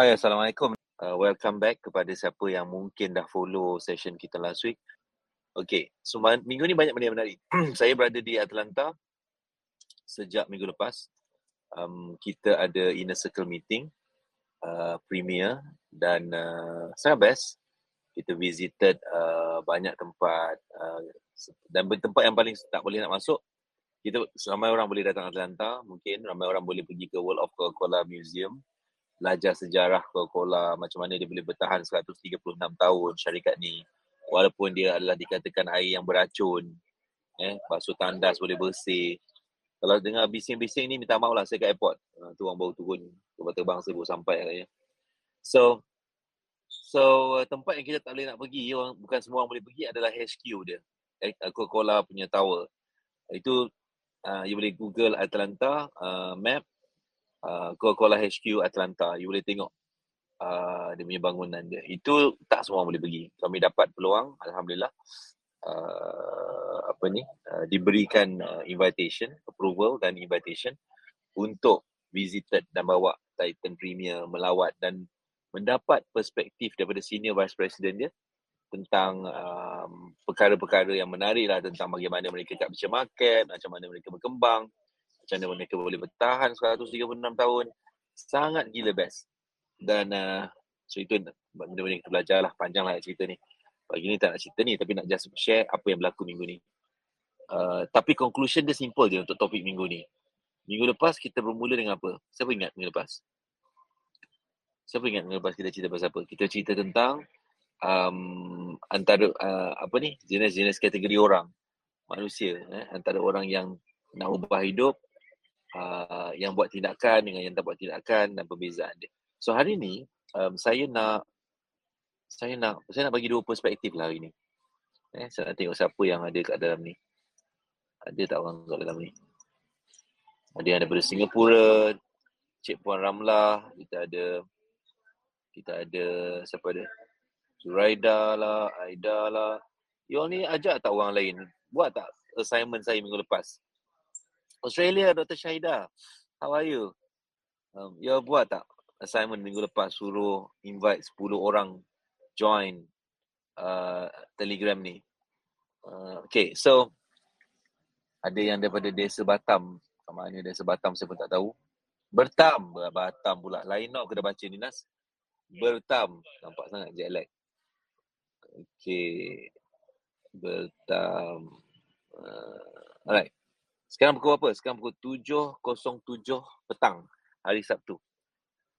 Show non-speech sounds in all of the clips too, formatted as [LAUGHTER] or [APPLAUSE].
Hai, Assalamualaikum. Uh, welcome back kepada siapa yang mungkin dah follow session kita last week. Okay, so minggu ni banyak benda yang menarik. [CLEARS THROAT] saya berada di Atlanta sejak minggu lepas. Um, kita ada inner circle meeting, uh, premier dan uh, sangat best. Kita visited uh, banyak tempat uh, dan tempat yang paling tak boleh nak masuk kita ramai orang boleh datang Atlanta, mungkin ramai orang boleh pergi ke World of Coca-Cola Museum, belajar sejarah Coca-Cola, macam mana dia boleh bertahan 136 tahun syarikat ni. Walaupun dia adalah dikatakan air yang beracun, eh, basuh tandas boleh bersih. Kalau dengar bising-bising ni, minta maaf lah saya kat airport. Uh, tu orang baru turun, tempat terbang baru sampai katanya. So, so tempat yang kita tak boleh nak pergi, orang, bukan semua orang boleh pergi adalah HQ dia. Eh, Coca-Cola punya tower. Itu uh, you boleh google Atlanta uh, map uh, Coca-Cola HQ Atlanta you boleh tengok uh, dia punya bangunan dia. Itu tak semua boleh pergi. Kami dapat peluang alhamdulillah. Uh, apa ni? Uh, diberikan uh, invitation approval dan invitation untuk visited dan bawa Titan Premier melawat dan mendapat perspektif daripada senior vice president dia tentang um, perkara-perkara yang menarik lah tentang bagaimana mereka kat macam market, macam mana mereka berkembang, macam mana mereka boleh bertahan 136 tahun. Sangat gila best. Dan uh, so itu benda-benda kita belajar lah. Panjang lah cerita ni. Pagi ni tak nak cerita ni tapi nak just share apa yang berlaku minggu ni. Uh, tapi conclusion dia simple je untuk topik minggu ni. Minggu lepas kita bermula dengan apa? Siapa ingat minggu lepas? Siapa ingat minggu lepas kita cerita pasal apa? Kita cerita tentang um, antara uh, apa ni jenis-jenis kategori orang manusia eh, antara orang yang nak ubah hidup uh, yang buat tindakan dengan yang tak buat tindakan dan perbezaan dia. So hari ni um, saya nak saya nak saya nak bagi dua perspektif lah hari ni. Eh, saya nak tengok siapa yang ada kat dalam ni. Ada tak orang kat dalam ni? Ada yang daripada Singapura, Cik Puan Ramlah, kita ada kita ada siapa ada? Zuraida lah, Aida lah. You ni ajak tak orang lain? Buat tak assignment saya minggu lepas? Australia, Dr. Syahida. How are you? Um, you buat tak assignment minggu lepas suruh invite 10 orang join uh, telegram ni? Uh, okay, so ada yang daripada desa Batam. Sama desa Batam saya pun tak tahu. Bertam, Batam pula. Lain nak kena baca ni Nas. Bertam. Nampak sangat jet lag. Okay. Bertam. Uh, alright. Sekarang pukul apa? Sekarang pukul 7.07 petang. Hari Sabtu.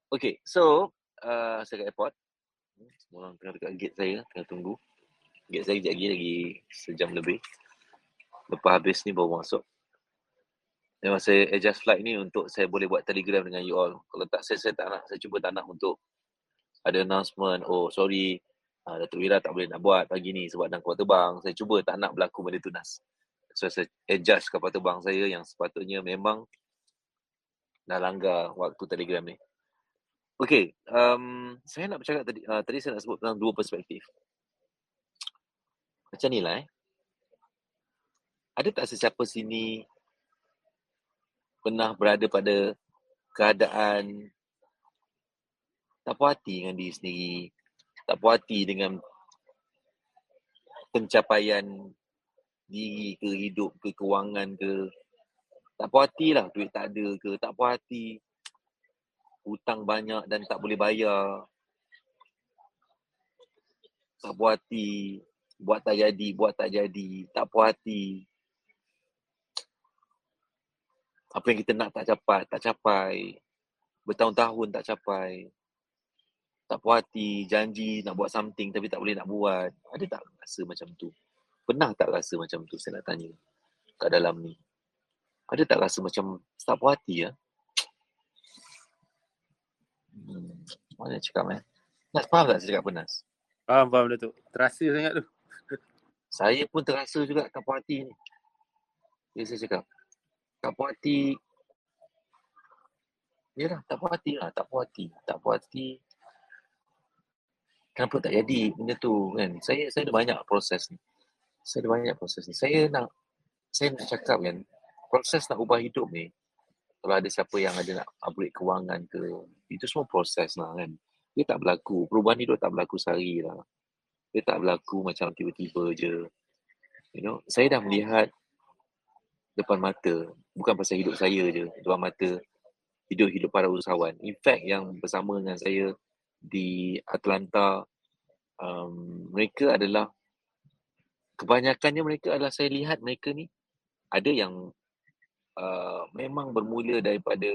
Okay. So, uh, saya kat airport. Semua orang tengah dekat gate saya. Tengah tunggu. Gate saya kejap lagi. Lagi sejam lebih. Lepas habis ni baru masuk. Memang saya adjust flight ni untuk saya boleh buat telegram dengan you all. Kalau tak, saya, saya tak nak. Saya cuba tak nak untuk ada announcement. Oh, sorry uh, Datuk Wira tak boleh nak buat pagi ni sebab dalam kapal terbang. Saya cuba tak nak berlaku benda tu Nas. So saya adjust kapal terbang saya yang sepatutnya memang dah langgar waktu telegram ni. Okay, um, saya nak bercakap tadi, uh, tadi saya nak sebut tentang dua perspektif. Macam ni lah eh. Ada tak sesiapa sini pernah berada pada keadaan tak puas hati dengan diri sendiri, tak puas hati dengan pencapaian diri ke hidup ke kewangan ke. Tak puas hati lah duit tak ada ke tak puas hati. Hutang banyak dan tak boleh bayar. Tak puas hati buat tak jadi buat tak jadi. Tak puas hati. Apa yang kita nak tak capai tak capai. Bertahun-tahun tak capai. Tak puas hati, janji nak buat something tapi tak boleh nak buat. Ada tak rasa macam tu? Pernah tak rasa macam tu? Saya nak tanya kat dalam ni. Ada tak rasa macam tak puas hati ya? Hmm. Mana cakap eh? Nas faham tak saya cakap penas? Faham, faham Datuk. Terasa sangat tu. [LAUGHS] saya pun terasa juga tak puas hati ni. Dia saya cakap. Tak puas hati. Yalah, tak puas hati lah. Tak puas hati. Tak puas hati kenapa tak jadi benda tu kan saya saya ada banyak proses ni saya ada banyak proses ni saya nak saya nak cakap kan proses nak ubah hidup ni kalau ada siapa yang ada nak upgrade kewangan ke itu semua proses lah kan Dia tak berlaku. Perubahan hidup tak berlaku sehari lah. Dia tak berlaku macam tiba-tiba je. You know, saya dah melihat depan mata. Bukan pasal hidup saya je. Depan mata hidup-hidup para usahawan. In fact, yang bersama dengan saya di Atlanta, um, mereka adalah kebanyakannya mereka adalah saya lihat mereka ni ada yang uh, memang bermula daripada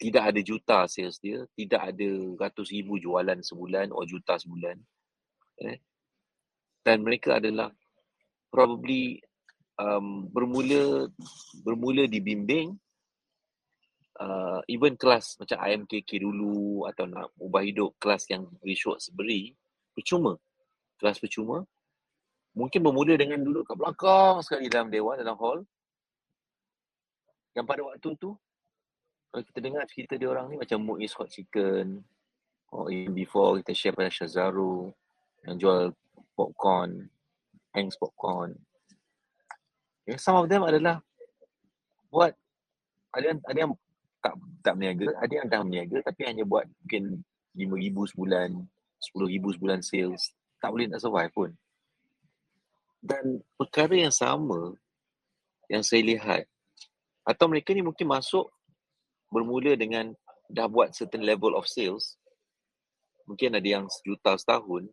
tidak ada juta sales dia, tidak ada ratus ribu jualan sebulan atau juta sebulan. Eh? Dan mereka adalah probably um, bermula bermula dibimbing uh, even kelas macam IMKK dulu atau nak ubah hidup kelas yang resort seberi percuma kelas percuma mungkin bermula dengan duduk kat belakang sekali dalam dewan, dalam hall. Yang pada waktu tu, kalau kita dengar cerita dia orang ni macam Muiz Hot Chicken, or even before kita share pada Shazaru, yang jual popcorn, Hanks popcorn. Okay, some of them adalah buat, ada yang, ada yang tak tak berniaga, ada yang dah berniaga tapi hanya buat mungkin RM5,000 sebulan, RM10,000 sebulan sales. Tak boleh nak survive pun. Dan perkara yang sama yang saya lihat atau mereka ni mungkin masuk bermula dengan dah buat certain level of sales mungkin ada yang sejuta setahun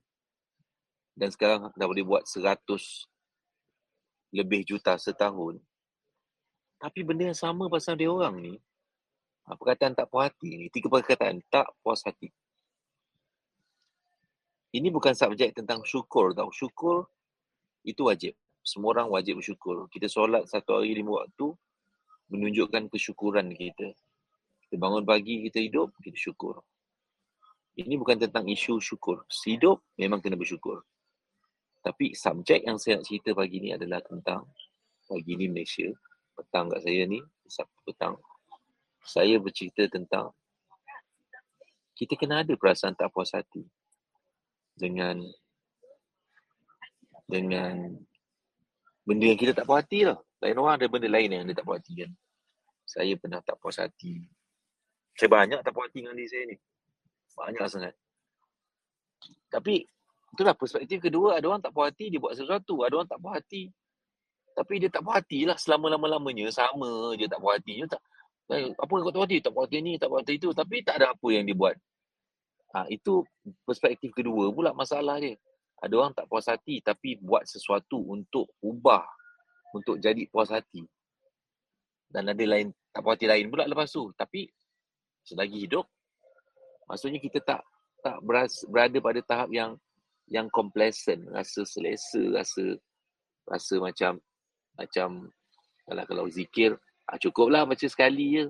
dan sekarang dah boleh buat seratus lebih juta setahun. Tapi benda yang sama pasal dia orang ni perkataan tak puas hati ni tiga perkataan tak puas hati. Ini bukan subjek tentang syukur tau. Syukur itu wajib. Semua orang wajib bersyukur. Kita solat satu hari lima waktu menunjukkan kesyukuran kita. Kita bangun pagi, kita hidup, kita syukur. Ini bukan tentang isu syukur. Hidup memang kena bersyukur. Tapi subjek yang saya nak cerita pagi ni adalah tentang pagi ni Malaysia. Petang kat saya ni, Sabtu petang. Saya bercerita tentang kita kena ada perasaan tak puas hati dengan dengan benda yang kita tak puas hati lah. Lain orang ada benda lain yang dia tak puas hati kan. Saya pernah tak puas hati. Saya banyak tak puas hati dengan diri saya ni. Banyak sangat. Tapi itulah perspektif kedua. Ada orang tak puas hati, dia buat sesuatu. Ada orang tak puas hati. Tapi dia tak puas hati lah selama-lama-lamanya. Sama je tak puas hati. Tak, eh, apa yang kau tak puas hati? Tak puas hati ni, tak puas hati itu. Tapi tak ada apa yang dia buat. Ha, itu perspektif kedua pula masalah dia ada orang tak puas hati tapi buat sesuatu untuk ubah untuk jadi puas hati. Dan ada lain tak puas hati lain pula lepas tu. Tapi selagi hidup maksudnya kita tak tak berada pada tahap yang yang complacent rasa selesa rasa rasa macam macam kalau kalau zikir ah, cukuplah baca sekali je.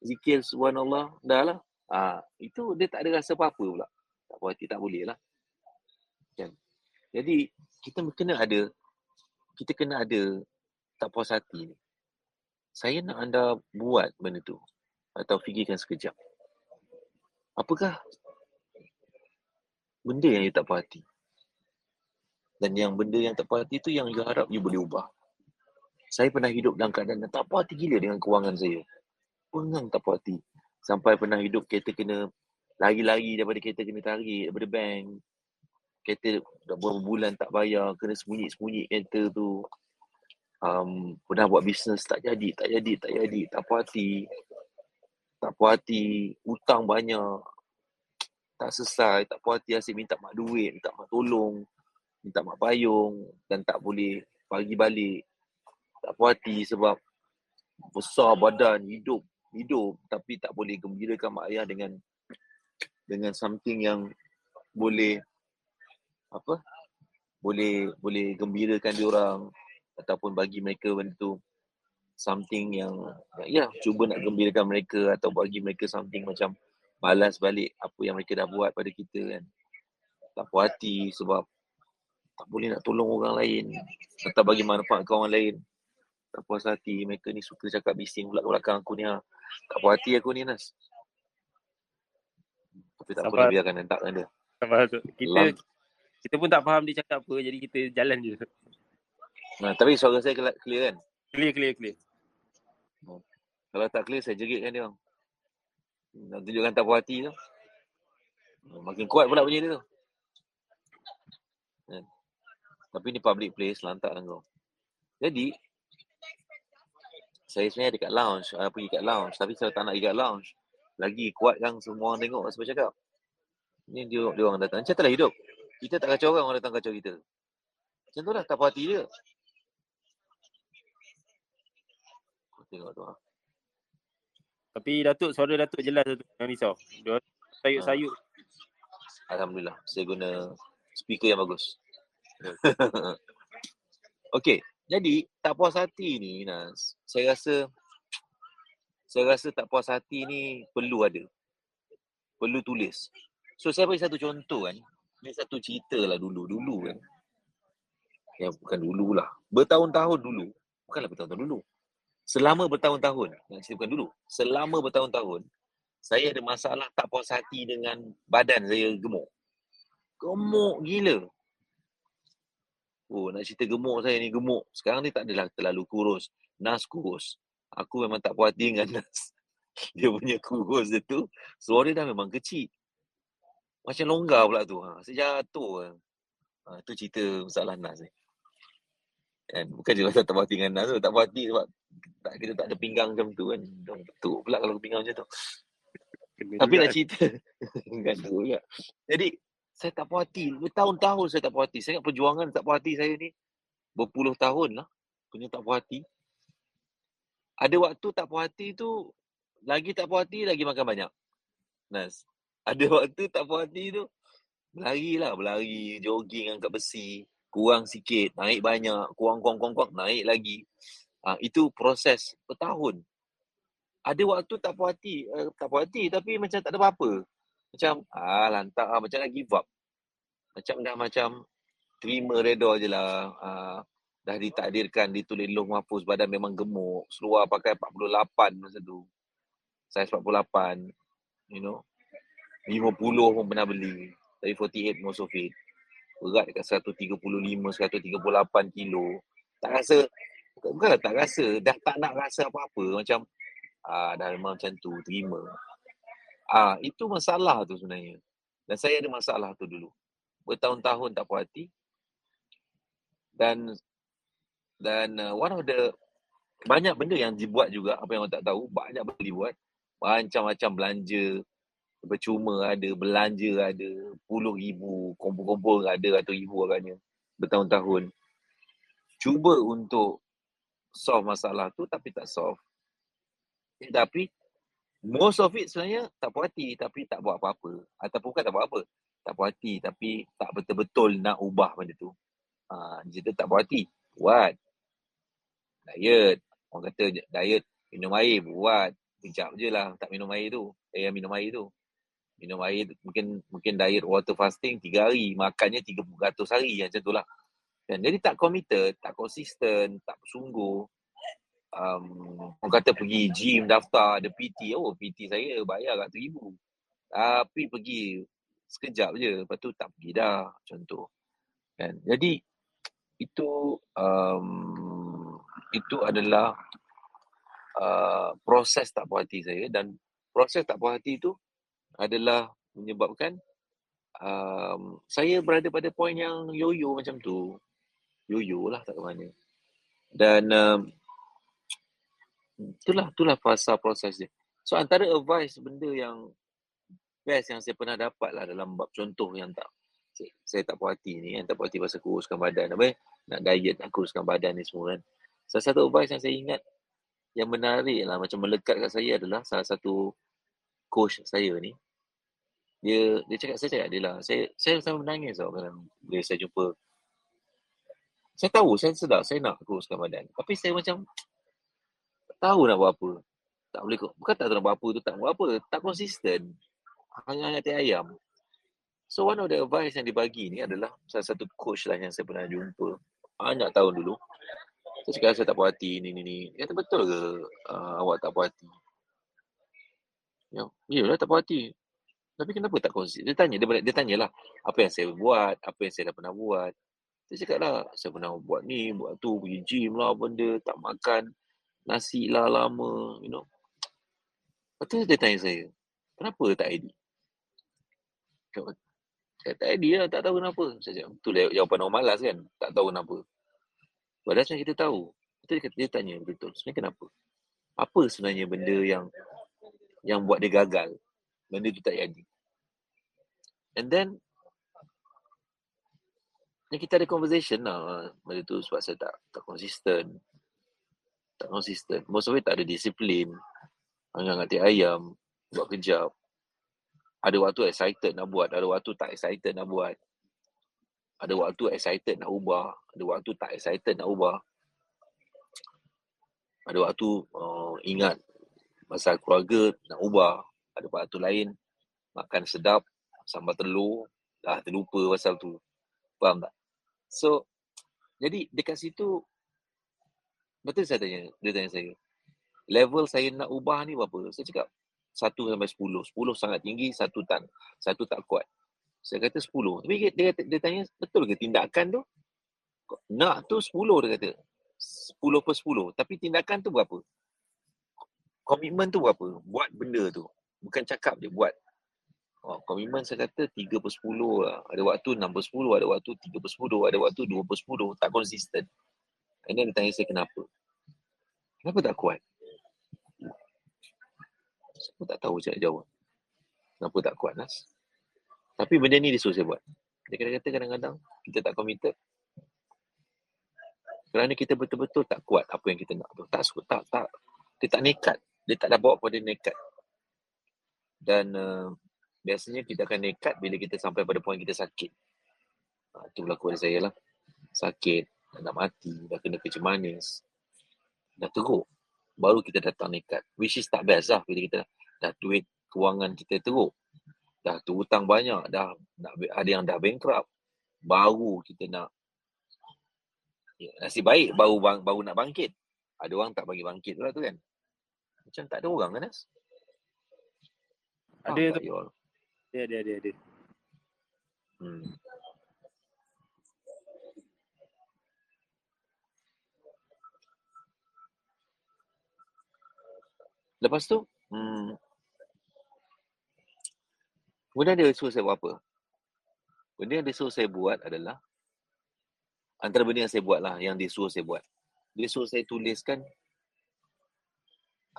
Zikir subhanallah dah lah. Ah, itu dia tak ada rasa apa-apa pula. Tak puas hati tak boleh lah jadi kita kena ada kita kena ada tak puas hati ni. Saya nak anda buat benda tu atau fikirkan sekejap. Apakah benda yang you tak puas hati? Dan yang benda yang tak puas hati tu yang you harap you boleh ubah. Saya pernah hidup dalam keadaan tak puas hati gila dengan kewangan saya. Pengang tak puas hati. Sampai pernah hidup kereta kena lari-lari daripada kereta kena tarik daripada bank kereta dah beberapa bulan tak bayar, kena sembunyi-sembunyi kereta tu. Um, pernah buat bisnes tak jadi, tak jadi, tak jadi, tak puas hati. Tak puas hati, hutang banyak. Tak selesai, tak puas hati asyik minta mak duit, minta mak tolong, minta mak payung dan tak boleh bagi balik. Tak puas hati sebab besar badan, hidup, hidup tapi tak boleh gembirakan mak ayah dengan dengan something yang boleh apa boleh boleh gembirakan dia orang ataupun bagi mereka benda tu something yang ya cuba nak gembirakan mereka atau bagi mereka something macam balas balik apa yang mereka dah buat pada kita kan. Tak puas hati sebab tak boleh nak tolong orang lain atau bagi manfaat ke orang lain. Tak puas hati mereka ni suka cakap bising pula belakang aku ni ha. tak puas hati aku ni Nas. Tapi tak boleh biarkan tak ada kita kita pun tak faham dia cakap apa jadi kita jalan je. Nah, tapi suara saya clear kan? Clear, clear, clear. Oh. Kalau tak clear, saya jeritkan dia. Nak tunjukkan tak puas hati tu. Makin kuat pula bunyi dia tu. Kan? Tapi ni public place, lantak lah kau. Jadi, saya sebenarnya dekat lounge, uh, pergi kat lounge. Tapi saya tak nak pergi kat lounge. Lagi kuat kan semua orang tengok sebab cakap. Ni dia, dia orang datang. Macam lah hidup. Kita tak kacau orang, orang datang kacau kita. Macam tu lah, tak puas hati dia. Tengok tu lah. Tapi Datuk, suara Datuk jelas tu. Jangan risau. Dia sayuk-sayuk. Alhamdulillah. Saya guna speaker yang bagus. [LAUGHS] okay. Jadi, tak puas hati ni, Nas. Saya rasa saya rasa tak puas hati ni perlu ada. Perlu tulis. So, saya bagi satu contoh kan. Ini satu cerita lah dulu-dulu kan. Ya, bukan dululah. Bertahun-tahun dulu. Bukanlah bertahun-tahun dulu selama bertahun-tahun, nak cerita bukan dulu, selama bertahun-tahun, saya ada masalah tak puas hati dengan badan saya gemuk. Gemuk gila. Oh, nak cerita gemuk saya ni gemuk. Sekarang ni tak adalah terlalu kurus. Nas kurus. Aku memang tak puas hati dengan [LAUGHS] Nas. Dia punya kurus dia tu, suara dah memang kecil. Macam longgar pula tu. Ha, saya jatuh. Ha, tu cerita masalah Nas ni. Kan? Bukan je pasal tak puas hati dengan Nas tu. Tak puas hati sebab tak kita tak ada pinggang macam tu kan. Betul pula kalau pinggang macam tu. Kena Tapi nak cerita. [LAUGHS] tu juga. Jadi, saya tak puas hati. Bertahun-tahun saya tak puas hati. Saya ingat perjuangan tak puas hati saya ni berpuluh tahun lah. Punya tak puas hati. Ada waktu tak puas hati tu, lagi tak puas hati, lagi makan banyak. Nas. Ada waktu tak puas hati tu, berlari lah. Berlari, jogging, angkat besi. Kurang sikit, naik banyak. Kurang, kurang, kurang, kurang, naik lagi. Ha, itu proses bertahun. Ada waktu tak puas hati, uh, tak puas hati tapi macam tak ada apa-apa. Macam ah lantak ah macam nak give up. Macam dah macam terima redha je lah. Uh, dah ditakdirkan ditulis loh mahfuz badan memang gemuk. Seluar pakai 48 masa tu. Saiz 48. You know. 50 pun pernah beli. Dari 48 most of it. Berat dekat 135, 138 kilo. Tak rasa bukanlah tak rasa, dah tak nak rasa apa-apa macam ah dah memang macam tu, terima. Ah itu masalah tu sebenarnya. Dan saya ada masalah tu dulu. Bertahun-tahun tak puas hati. Dan dan uh, one of the banyak benda yang dibuat juga apa yang orang tak tahu, banyak benda dibuat. Macam-macam belanja percuma ada, belanja ada, puluh ribu, kumpul-kumpul ada atau ribu agaknya bertahun-tahun. Cuba untuk solve masalah tu tapi tak solve. Tapi most of it sebenarnya tak puas hati tapi tak buat apa-apa. Ataupun bukan tak buat apa. Tak puas hati tapi tak betul-betul nak ubah benda tu. Ha, jadi tak puas hati. Buat. Diet. Orang kata diet minum air buat. Kejap je lah tak minum air tu. Eh minum air tu. Minum air mungkin mungkin diet water fasting 3 hari. Makannya 300 hari macam tu lah. Kan? Jadi tak committed, tak konsisten, tak bersungguh. Um, orang kata pergi gym, daftar, ada PT. Oh, PT saya bayar kat seribu. Tapi pergi sekejap je. Lepas tu tak pergi dah. Contoh. Kan? Jadi, itu um, itu adalah uh, proses tak puas hati saya. Dan proses tak puas hati itu adalah menyebabkan um, saya berada pada poin yang yo-yo macam tu yoyo lah tak ke mana. Dan um, itulah itulah fasa proses dia. So antara advice benda yang best yang saya pernah dapat lah dalam bab contoh yang tak saya, tak puas hati ni, yang tak puas hati pasal kuruskan badan, apa nak diet, nak kuruskan badan ni semua kan. Salah satu advice yang saya ingat yang menarik lah, macam melekat kat saya adalah salah satu coach saya ni. Dia dia cakap, saya cakap dia lah, saya, saya sama menangis tau kalau bila saya jumpa saya tahu, saya sedar, saya nak kuruskan badan. Tapi saya macam tahu nak buat apa. Tak boleh, bukan tak tahu nak buat apa tu, tak buat apa. Tak konsisten. Hanya hati ayam. So one of the advice yang dibagi ni adalah salah satu coach lah yang saya pernah jumpa. Banyak tahun dulu. Saya cakap saya tak puas hati, ni, ni, ni. Kata betul ke uh, awak tak puas hati? Ya, iyalah tak puas hati. Tapi kenapa tak konsisten? Dia tanya, dia, dia tanyalah apa yang saya buat, apa yang saya dah pernah buat. Saya cakap lah, saya pernah buat ni, buat tu, pergi gym lah benda, tak makan nasi lah lama, you know. Lepas tu dia tanya saya, kenapa tak edit? Kata dia tak tahu kenapa. Saya cakap, betul lah jawapan orang malas kan. Tak tahu kenapa. Padahal sebenarnya kita tahu. Kita dia, dia tanya betul. Sebenarnya kenapa? Apa sebenarnya benda yang yang buat dia gagal? Benda tu tak jadi. And then yang kita ada conversation lah. Benda tu sebab saya tak tak konsisten. Tak konsisten. Most of it tak ada disiplin. Angkat-angkat ayam. Buat kejap. Ada waktu excited nak buat, ada waktu tak excited nak buat. Ada waktu excited nak ubah, ada waktu tak excited nak ubah. Ada waktu uh, ingat pasal keluarga nak ubah. Ada waktu lain makan sedap, sambal telur, dah terlupa pasal tu. Faham tak? So, jadi dekat situ, betul saya tanya, dia tanya saya, level saya nak ubah ni berapa? Saya cakap, satu sampai sepuluh. Sepuluh sangat tinggi, satu tak, satu tak kuat. Saya kata sepuluh. Tapi dia, dia, dia tanya, betul ke tindakan tu? Nak tu sepuluh dia kata. Sepuluh per sepuluh. Tapi tindakan tu berapa? Komitmen tu berapa? Buat benda tu. Bukan cakap dia, buat. Oh, komitmen saya kata tiga per sepuluh lah. Ada waktu enam per sepuluh, ada waktu tiga per sepuluh, ada waktu dua per sepuluh. Tak konsisten. And then dia tanya saya kenapa? Kenapa tak kuat? Saya tak tahu macam nak jawab. Kenapa tak kuat Nas? Tapi benda ni dia suruh saya buat. Dia kata-kata kadang-kadang kita tak committed. Kerana kita betul-betul tak kuat apa yang kita nak. Tak, tak, tak, dia tak nekat. Dia tak dah bawa pada nekat. Dan uh, biasanya kita akan nekat bila kita sampai pada poin kita sakit. Uh, itu berlaku pada saya lah. Sakit, nak mati, dah kena kerja manis. Dah teruk baru kita datang nekat. Which is tak best lah bila kita dah duit kewangan kita teruk. Dah tu hutang banyak, dah nak, ada yang dah bankrupt. Baru kita nak ya, nasib baik baru bang, baru nak bangkit. Ada orang tak bagi bangkit lah tu kan. Macam tak ada orang kan Nas? Ada tu. Ada, ada, ada, ada. Hmm. Lepas tu, hmm, kemudian dia suruh saya buat apa? Benda yang dia suruh saya buat adalah, antara benda yang saya buat lah, yang dia suruh saya buat. Dia suruh saya tuliskan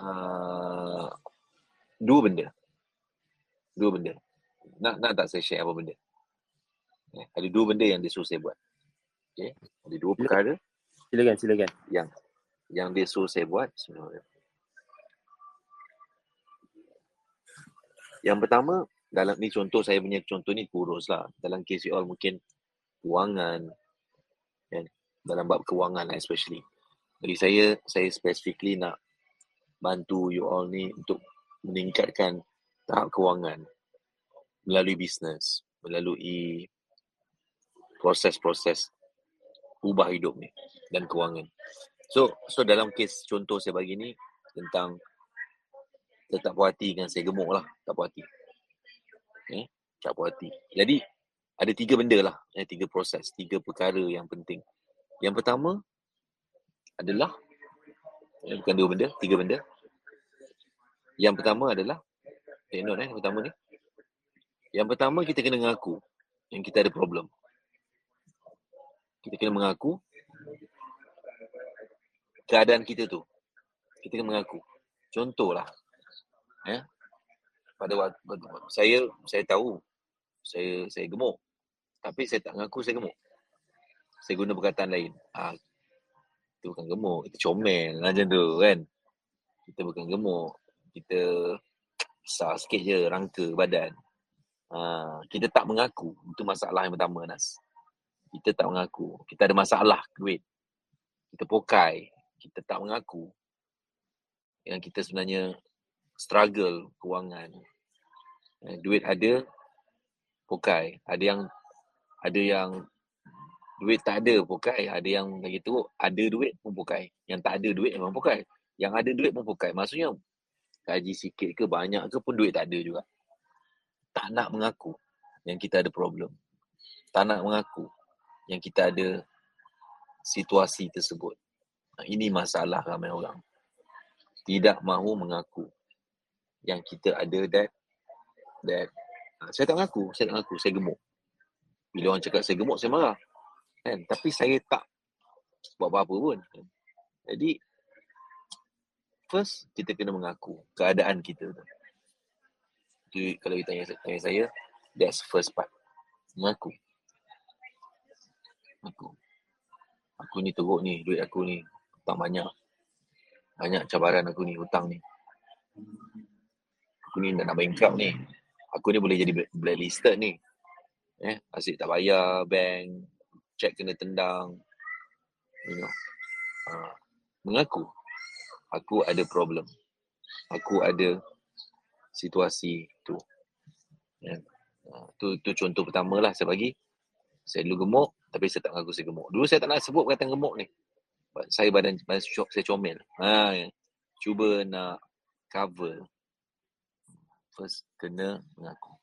uh, dua benda. Dua benda. Nak, nak tak saya share apa benda? Eh, ada dua benda yang dia suruh saya buat. Okay. Ada dua perkara. Silakan, silakan. Yang yang dia suruh saya buat sebenarnya. Yang pertama, dalam ni contoh saya punya contoh ni kurus lah. Dalam case you all mungkin kewangan. Kan? Dalam bab kewangan lah especially. Jadi saya, saya specifically nak bantu you all ni untuk meningkatkan tahap kewangan melalui bisnes, melalui proses-proses ubah hidup ni dan kewangan. So, so dalam case contoh saya bagi ni tentang kita tak puas hati dengan saya gemuk lah. Tak puas hati. Eh, tak puas hati. Jadi, ada tiga benda lah. Eh, tiga proses. Tiga perkara yang penting. Yang pertama adalah, eh, bukan dua benda, tiga benda. Yang pertama adalah, eh, note eh, yang pertama ni. Yang pertama, kita kena mengaku yang kita ada problem. Kita kena mengaku keadaan kita tu. Kita kena mengaku. Contohlah, ya. Pada waktu saya saya tahu saya saya gemuk. Tapi saya tak mengaku saya gemuk. Saya guna perkataan lain. Ah, itu bukan gemuk, itu comel macam tu kan. Kita bukan gemuk. Kita besar sikit je rangka badan. Ha, kita tak mengaku. Itu masalah yang pertama Nas. Kita tak mengaku. Kita ada masalah duit. Kita pokai. Kita tak mengaku. Yang kita sebenarnya struggle kewangan. Eh, duit ada, pokai. Ada yang ada yang duit tak ada pokai. Ada yang lagi teruk, ada duit pun pokai. Yang tak ada duit memang pokai. Yang ada duit pun pokai. Maksudnya gaji sikit ke banyak ke pun duit tak ada juga. Tak nak mengaku yang kita ada problem. Tak nak mengaku yang kita ada situasi tersebut. Ini masalah ramai orang. Tidak mahu mengaku yang kita ada that that Saya tak mengaku, saya tak mengaku, saya gemuk. Bila orang cakap saya gemuk, saya marah. Kan? Tapi saya tak buat apa-apa pun. Jadi, first, kita kena mengaku keadaan kita tu. Jadi, kalau kita tanya, tanya saya, that's first part. Mengaku. Mengaku. Aku ni teruk ni, duit aku ni hutang banyak. Banyak cabaran aku ni, hutang ni. Aku ni nak bankrupt ni. Aku ni boleh jadi blacklisted ni. Eh, asyik tak bayar bank, cek kena tendang. You know. Uh, mengaku aku ada problem. Aku ada situasi tu. Ya. Uh, tu tu contoh pertama lah saya bagi. Saya dulu gemuk tapi saya tak mengaku saya gemuk. Dulu saya tak nak sebut perkataan gemuk ni. Saya badan, badan syok, saya comel. Ha, ya. Cuba nak cover. First, kena mengaku.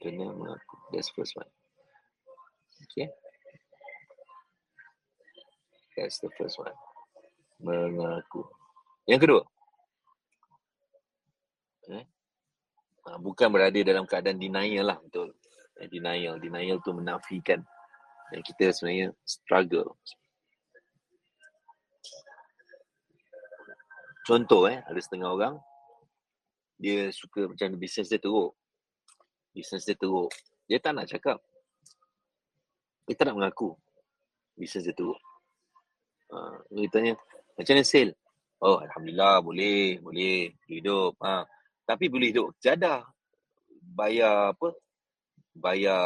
Kena mengaku. That's first one. Okay. That's the first one. Mengaku. Yang kedua. Eh? Ha, bukan berada dalam keadaan denial lah. Betul. Eh, denial. Denial tu menafikan. Dan kita sebenarnya struggle. Contoh eh, ada setengah orang dia suka macam bisnes dia teruk. Bisnes dia teruk. Dia tak nak cakap. Dia tak nak mengaku. Bisnes dia teruk. Ha, dia tanya, macam mana sale? Oh, Alhamdulillah, boleh, boleh hidup. Ha. Tapi boleh hidup jadah. Bayar apa? Bayar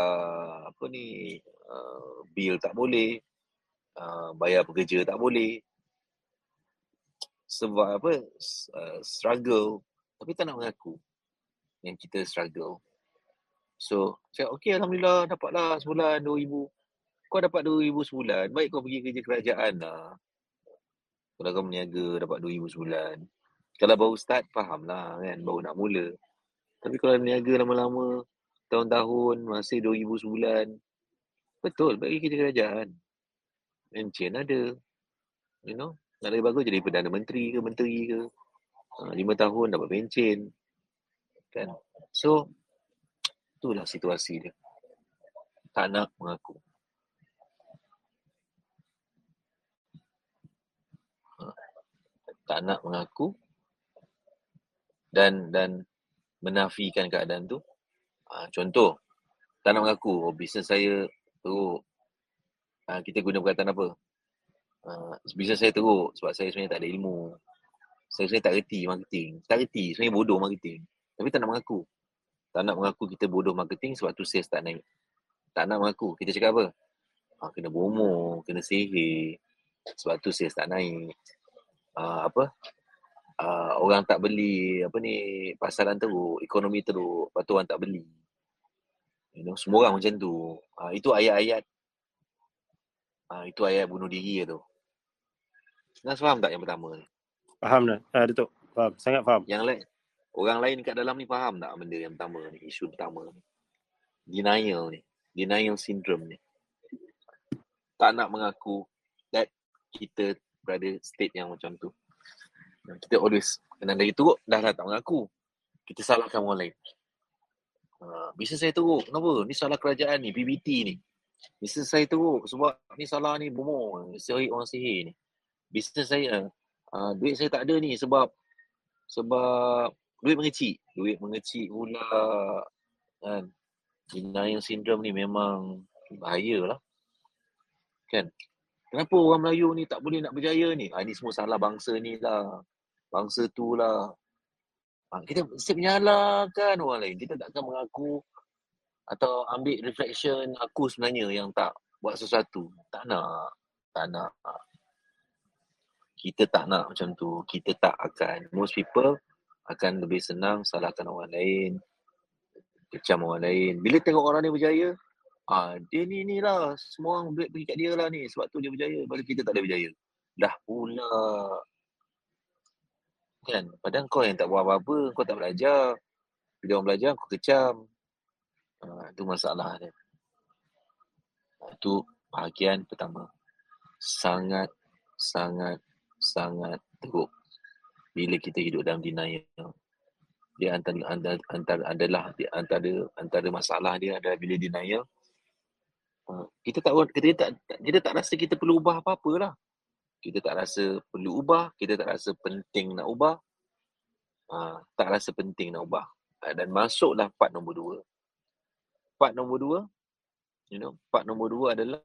apa ni? Uh, bil tak boleh. Uh, bayar pekerja tak boleh. Sebab apa? Uh, struggle. Tapi tak nak mengaku yang kita struggle. So, saya okey Alhamdulillah dapatlah sebulan 2000 kau dapat 2000 sebulan, baik kau pergi kerja kerajaan lah. Kalau kau meniaga dapat 2000 sebulan. Kalau baru start, faham lah kan, baru nak mula. Tapi kalau meniaga lama-lama, tahun-tahun, masih 2000 sebulan, betul, bagi kerja kerajaan. Pension ada. You know, nak lebih bagus jadi Perdana Menteri ke, Menteri ke. Ha, lima tahun dapat pension. Kan? So, itulah situasi dia. Tak nak mengaku. Tak nak mengaku dan dan menafikan keadaan tu. Ha, contoh, tak nak mengaku, oh, bisnes saya teruk. Ha, kita guna perkataan apa? Ha, bisnes saya teruk sebab saya sebenarnya tak ada ilmu. Saya sebenarnya tak reti marketing. Tak reti, sebenarnya bodoh marketing. Tapi tak nak mengaku. Tak nak mengaku kita bodoh marketing sebab tu sales tak naik. Tak nak mengaku. Kita cakap apa? Ha, kena bomo, kena sihir. Sebab tu sales tak naik uh, apa? Uh, orang tak beli apa ni pasaran teruk ekonomi teruk lepas tu orang tak beli. You know semua orang macam tu. Uh, itu ayat-ayat. Uh, itu ayat bunuh diri tu. Nas faham tak yang pertama ni? Faham dah. Uh, Datuk faham. Sangat faham. Yang lain orang lain kat dalam ni faham tak benda yang pertama ni isu pertama ni? Denial ni. Denial syndrome ni. Tak nak mengaku that kita berada state yang macam tu. Dan kita always kena dari teruk, dah dah tak mengaku. Kita salahkan orang lain. Uh, bisnes saya teruk. Kenapa? Ni salah kerajaan ni, PBT ni. Bisnes saya teruk sebab ni salah ni bomo, sihir orang sihir ni. Bisnes saya, uh, duit saya tak ada ni sebab sebab duit mengecil. Duit mengecil pula. Kan? Denial syndrome ni memang bahaya lah. Kan? Kenapa orang Melayu ni tak boleh nak berjaya ni? Ha, ini semua salah bangsa ni lah. Bangsa tu lah. Ha, kita mesti menyalahkan orang lain. Kita takkan mengaku atau ambil reflection aku sebenarnya yang tak buat sesuatu. Tak nak. Tak nak. Kita tak nak macam tu. Kita tak akan. Most people akan lebih senang salahkan orang lain. Kecam orang lain. Bila tengok orang ni berjaya, Ah, dia ni ni lah. Semua orang duit pergi kat dia lah ni. Sebab tu dia berjaya. Padahal kita tak ada berjaya. Dah pula. Kan? Padahal kau yang tak buat apa-apa. Kau tak belajar. Bila orang belajar, kau kecam. Ah, tu masalah dia. Ah, tu bahagian pertama. Sangat, sangat, sangat teruk. Bila kita hidup dalam denial. dia antara antara, antara adalah dia antara antara masalah dia adalah bila denial uh, kita tak kita tak kita tak rasa kita perlu ubah apa-apa lah kita tak rasa perlu ubah kita tak rasa penting nak ubah. Uh, tak rasa penting nak ubah. Uh, dan masuklah part nombor dua. Part nombor dua you know part nombor dua adalah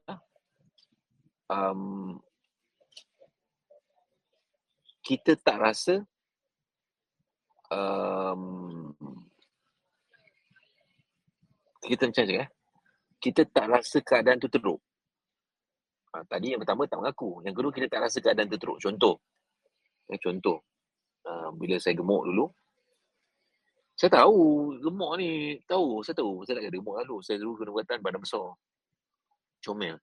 um, kita tak rasa um, kita macam cakap eh? Kita tak rasa keadaan tu teruk. Ha, tadi yang pertama tak mengaku. Yang kedua kita tak rasa keadaan tu teruk. Contoh. Eh, contoh. Uh, bila saya gemuk dulu. Saya tahu gemuk ni. Tahu. Saya tahu. Saya tak ada gemuk lalu. Saya dulu kena berkatan badan besar. Comel.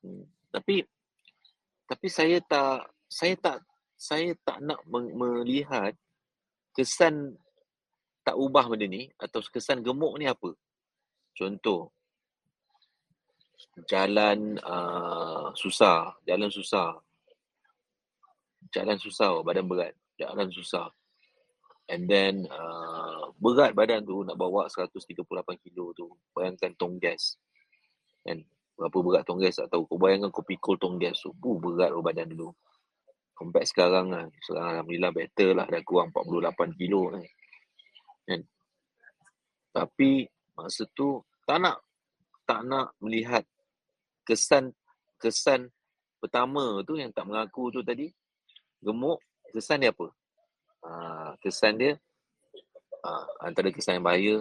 Hmm. Tapi tapi saya tak saya tak saya tak nak melihat kesan tak ubah benda ni atau kesan gemuk ni apa? Contoh, jalan uh, susah, jalan susah. Jalan susah, badan berat. Jalan susah. And then uh, berat badan tu nak bawa 138 kilo tu. Bayangkan tong gas. Kan? Berapa berat tong gas tak tahu. Kau bayangkan kau pikul tong gas tu. Uh, berat badan dulu compare sekarang lah. Sekarang Alhamdulillah better lah. Dah kurang 48 kilo kan. kan. Tapi masa tu tak nak tak nak melihat kesan kesan pertama tu yang tak mengaku tu tadi gemuk kesan dia apa? Ha, kesan dia ha, antara kesan yang bahaya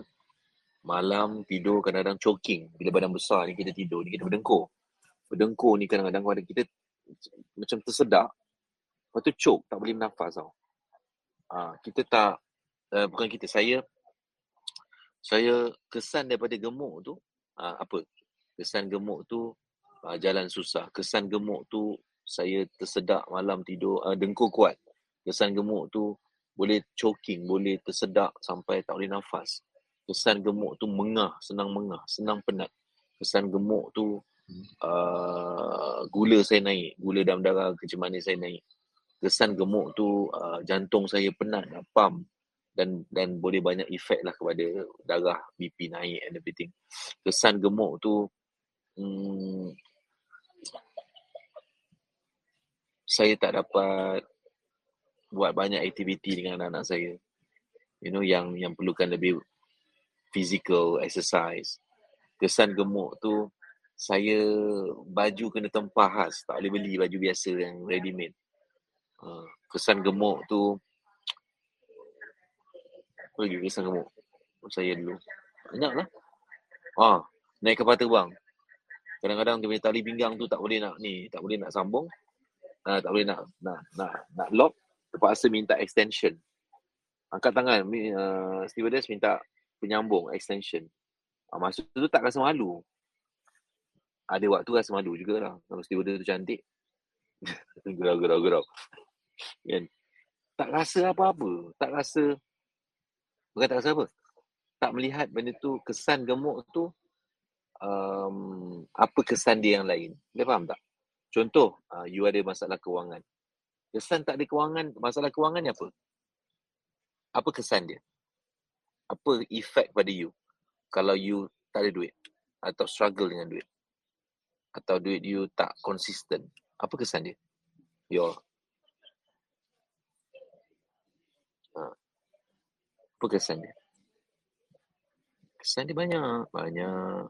malam tidur kadang-kadang choking. Bila badan besar ni kita tidur ni kita berdengkur. Berdengkur ni kadang-kadang kita macam tersedak. Lepas tu choke, tak boleh bernafas tau. Ha, kita tak, uh, bukan kita, saya, saya kesan daripada gemuk tu, uh, apa? Kesan gemuk tu, uh, jalan susah. Kesan gemuk tu, saya tersedak malam tidur, uh, dengkur kuat. Kesan gemuk tu, boleh choking, boleh tersedak sampai tak boleh nafas. Kesan gemuk tu mengah, senang mengah, senang penat. Kesan gemuk tu, uh, gula saya naik, gula dalam darah kecil manis saya naik kesan gemuk tu uh, jantung saya penat pump dan dan boleh banyak efek lah kepada darah BP naik and everything. Kesan gemuk tu hmm, saya tak dapat buat banyak aktiviti dengan anak-anak saya. You know yang yang perlukan lebih physical exercise. Kesan gemuk tu saya baju kena tempah khas, tak boleh beli baju biasa yang ready made. Ah, kesan gemuk tu apa lagi kesan gemuk saya dulu. Banyak lah ah, naik kapal terbang. Kadang-kadang dia punya tali pinggang tu tak boleh nak ni tak boleh nak sambung. Uh, tak boleh nak nak nak, nak lock. Terpaksa minta extension. Angkat tangan uh, stewardess minta penyambung extension. Uh, masa tu tak rasa malu. Ada waktu rasa malu jugalah kalau stewardess tu cantik. Gerau gerau gerau kan? Tak rasa apa-apa. Tak rasa bukan tak rasa apa? Tak melihat benda tu kesan gemuk tu um, apa kesan dia yang lain? Dia faham tak? Contoh uh, you ada masalah kewangan. Kesan tak ada kewangan masalah kewangan ni apa? Apa kesan dia? Apa efek pada you? Kalau you tak ada duit atau struggle dengan duit atau duit you tak konsisten apa kesan dia? Your apa kesan dia? Kesan dia banyak, banyak.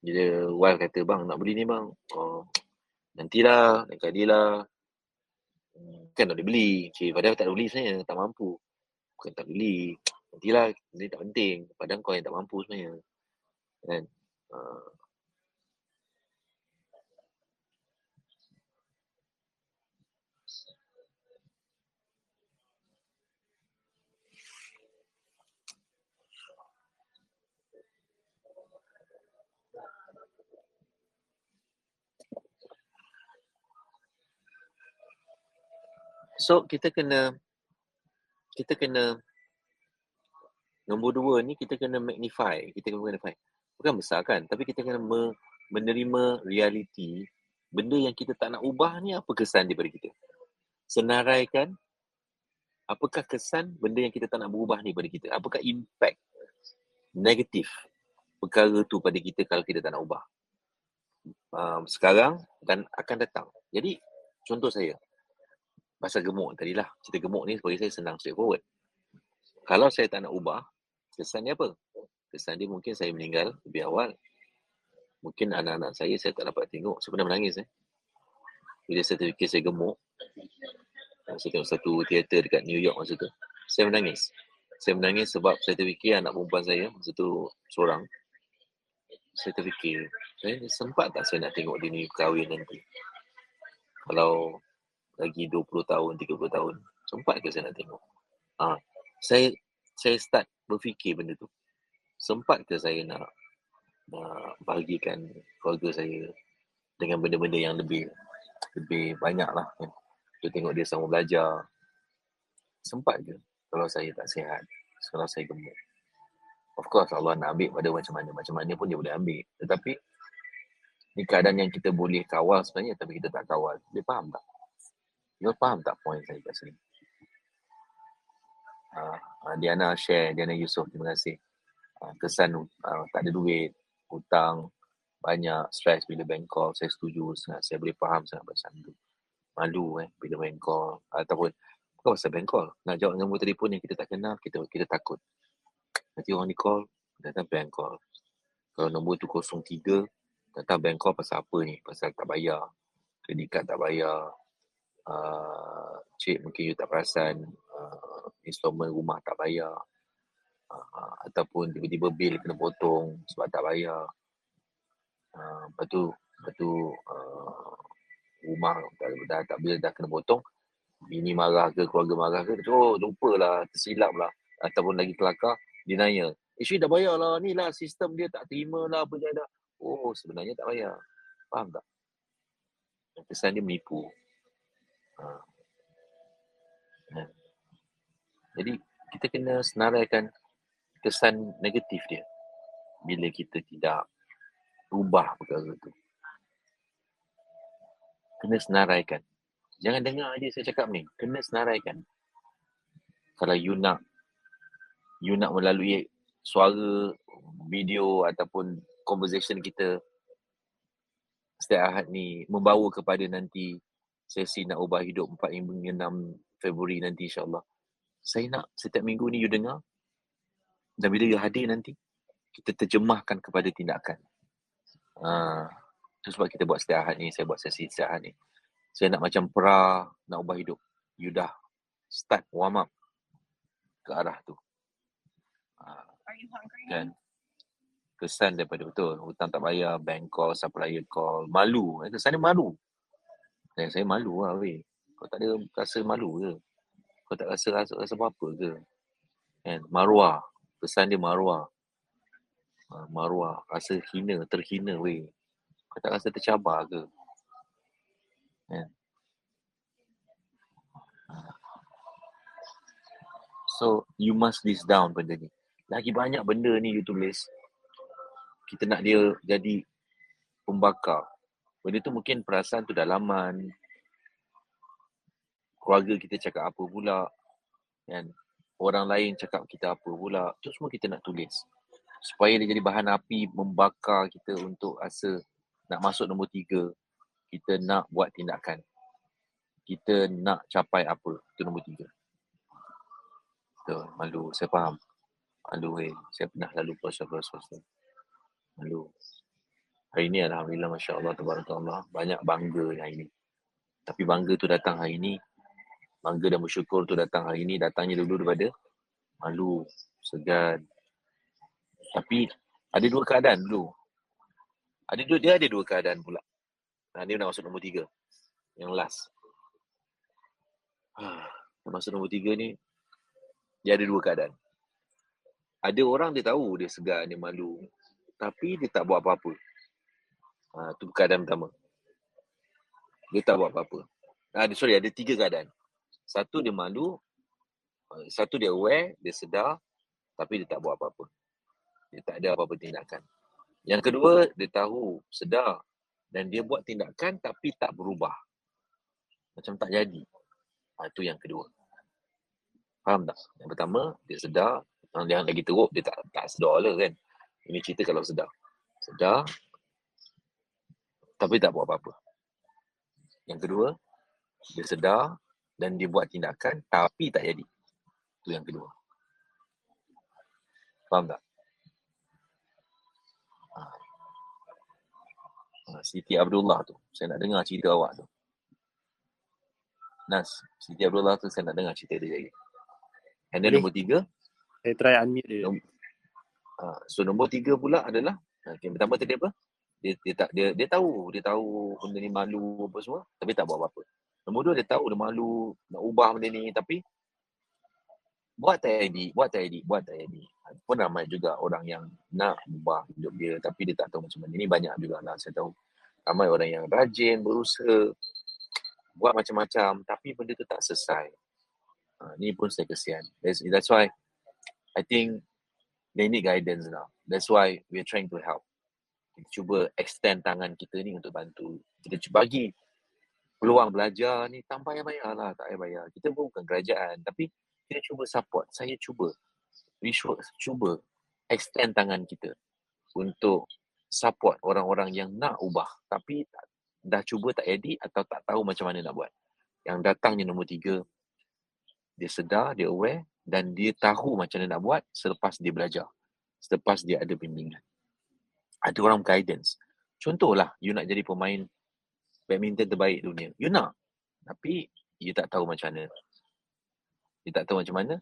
Bila wife kata, bang nak beli ni bang. Oh, nantilah, lain kali lah. Kan tak boleh beli. Cik, padahal tak boleh sebenarnya, tak mampu. Bukan tak beli. Nantilah, ini tak penting. Padahal kau yang tak mampu sebenarnya. Kan? Uh, So kita kena kita kena nombor dua ni kita kena magnify, kita kena magnify. Bukan besar kan, tapi kita kena me, menerima realiti benda yang kita tak nak ubah ni apa kesan dia pada kita. Senaraikan apakah kesan benda yang kita tak nak berubah ni pada kita? Apakah impact negatif perkara tu pada kita kalau kita tak nak ubah? Um, sekarang dan akan datang. Jadi, contoh saya, pasal gemuk tadi lah. Cerita gemuk ni bagi saya senang straightforward. Kalau saya tak nak ubah, kesan dia apa? Kesan dia mungkin saya meninggal lebih awal. Mungkin anak-anak saya saya tak dapat tengok. Saya pernah menangis eh. Bila saya terfikir saya gemuk, saya tengok satu teater dekat New York masa tu. Saya menangis. Saya menangis sebab saya terfikir anak perempuan saya masa tu seorang. Saya terfikir, eh, sempat tak saya nak tengok dia ni kahwin nanti? Kalau lagi 20 tahun, 30 tahun, sempat ke saya nak tengok? Ah, saya saya start berfikir benda tu. Sempat ke saya nak nak bahagikan keluarga saya dengan benda-benda yang lebih lebih banyak lah. Kan? Kita tengok dia sama belajar. Sempat ke kalau saya tak sihat, kalau saya gemuk. Of course Allah nak ambil pada macam mana. Macam mana pun dia boleh ambil. Tetapi ni keadaan yang kita boleh kawal sebenarnya tapi kita tak kawal. Dia faham tak? Dia faham tak point saya kat sini? Uh, Diana share, Diana Yusof, terima kasih. Uh, kesan uh, tak ada duit, hutang, banyak, stres bila bank call, saya setuju sangat. Saya boleh faham sangat pasal itu malu eh bila bank call ataupun bukan pasal bank call nak jawab nombor telefon yang kita tak kenal kita kita takut nanti orang ni call datang bank call kalau nombor tu 03 datang bank call pasal apa ni pasal tak bayar kredit card tak bayar uh, cik mungkin you tak perasan uh, installment rumah tak bayar. Uh, ataupun tiba-tiba bil kena potong sebab tak bayar. Uh, lepas tu lepas tu uh, rumah dah, dah tak bila dah kena potong bini marah ke keluarga marah ke oh lupa lah tersilap lah. Ataupun lagi kelakar nanya Isyui dah bayar lah ni lah sistem dia tak terima lah apa dia dah oh sebenarnya tak bayar. Faham tak? Kesan dia menipu ha. Jadi kita kena senaraikan kesan negatif dia bila kita tidak ubah perkara tu kena senaraikan. Jangan dengar aja saya cakap ni. Kena senaraikan. Kalau you nak you nak melalui suara, video ataupun conversation kita setiap Ahad ni membawa kepada nanti sesi nak ubah hidup 4 hingga 6 Februari nanti insyaAllah. Saya nak setiap minggu ni you dengar dan bila you hadir nanti kita terjemahkan kepada tindakan. Ah, itu sebab kita buat setiap hari ni, saya buat sesi setiap hari ni. Saya nak macam pra nak ubah hidup. You dah start warm up ke arah tu. Ha, kan? Kesan daripada betul. Hutang tak bayar, bank call, supplier call. Malu. Kesan dia malu. Dan saya malu lah weh. Kau tak ada rasa malu ke? Kau tak rasa rasa, rasa apa-apa ke? Kan? Maruah. Kesan dia maruah. Ha, maruah. Rasa hina, terhina weh. Kau tak rasa tercabar ke? Yeah. So, you must list down benda ni. Lagi banyak benda ni you tulis. Kita nak dia jadi pembakar. Benda tu mungkin perasaan tu dalaman. Keluarga kita cakap apa pula. Kan? Orang lain cakap kita apa pula. Itu semua kita nak tulis. Supaya dia jadi bahan api membakar kita untuk rasa nak masuk nombor tiga, kita nak buat tindakan. Kita nak capai apa, itu nombor tiga. Betul, malu, saya faham. Malu eh, saya pernah lalu proses-proses. Malu. Hari ini Alhamdulillah, Masya Allah, Allah, banyak bangga hari ini. Tapi bangga tu datang hari ini, bangga dan bersyukur tu datang hari ini, datangnya dulu daripada malu, segan. Tapi ada dua keadaan dulu. Ada dua, dia ada dua keadaan pula. Nah, dia nak masuk nombor tiga. Yang last. Ha, masuk nombor tiga ni, dia ada dua keadaan. Ada orang dia tahu dia segar, dia malu. Tapi dia tak buat apa-apa. Ha, tu keadaan pertama. Dia tak buat apa-apa. Ha, sorry, ada tiga keadaan. Satu dia malu. Satu dia aware, dia sedar. Tapi dia tak buat apa-apa. Dia tak ada apa-apa tindakan. Yang kedua, dia tahu, sedar dan dia buat tindakan tapi tak berubah. Macam tak jadi. Ha, itu yang kedua. Faham tak? Yang pertama, dia sedar. Yang lagi teruk, dia tak, tak sedar lah kan. Ini cerita kalau sedar. Sedar, tapi tak buat apa-apa. Yang kedua, dia sedar dan dia buat tindakan tapi tak jadi. Itu yang kedua. Faham tak? Ha. Ha, Siti Abdullah tu. Saya nak dengar cerita awak tu. Nas, Siti Abdullah tu saya nak dengar cerita dia lagi. And then nombor tiga. Saya try unmute dia. Nom- ha, so nombor tiga pula adalah. Okay, pertama tadi apa? Dia, dia, tak, dia, dia tahu. Dia tahu benda ni malu apa semua. Tapi tak buat apa-apa. Nombor dua dia tahu dia malu nak ubah benda ni. Tapi buat tak jadi. Buat tak jadi. Buat tak jadi. Pun ramai juga orang yang nak ubah hidup dia. Tapi dia tak tahu macam mana. Ini banyak juga lah saya tahu. Ramai orang yang rajin, berusaha. Buat macam-macam. Tapi benda tu tak selesai. Ha, ni pun saya kesian. That's, that's why I think they need guidance now. That's why we're trying to help. Kita cuba extend tangan kita ni untuk bantu. Kita cuba bagi peluang belajar ni tanpa payah bayar lah. Tak payah bayar. Kita pun bukan kerajaan. Tapi kita cuba support. Saya cuba. Should cuba extend tangan kita untuk support orang-orang yang nak ubah. Tapi tak, dah cuba tak jadi atau tak tahu macam mana nak buat. Yang datangnya nombor tiga, dia sedar, dia aware dan dia tahu macam mana nak buat selepas dia belajar. Selepas dia ada bimbingan. Ada orang guidance. Contohlah, you nak jadi pemain badminton terbaik dunia. You nak. Tapi, you tak tahu macam mana. You tak tahu macam mana.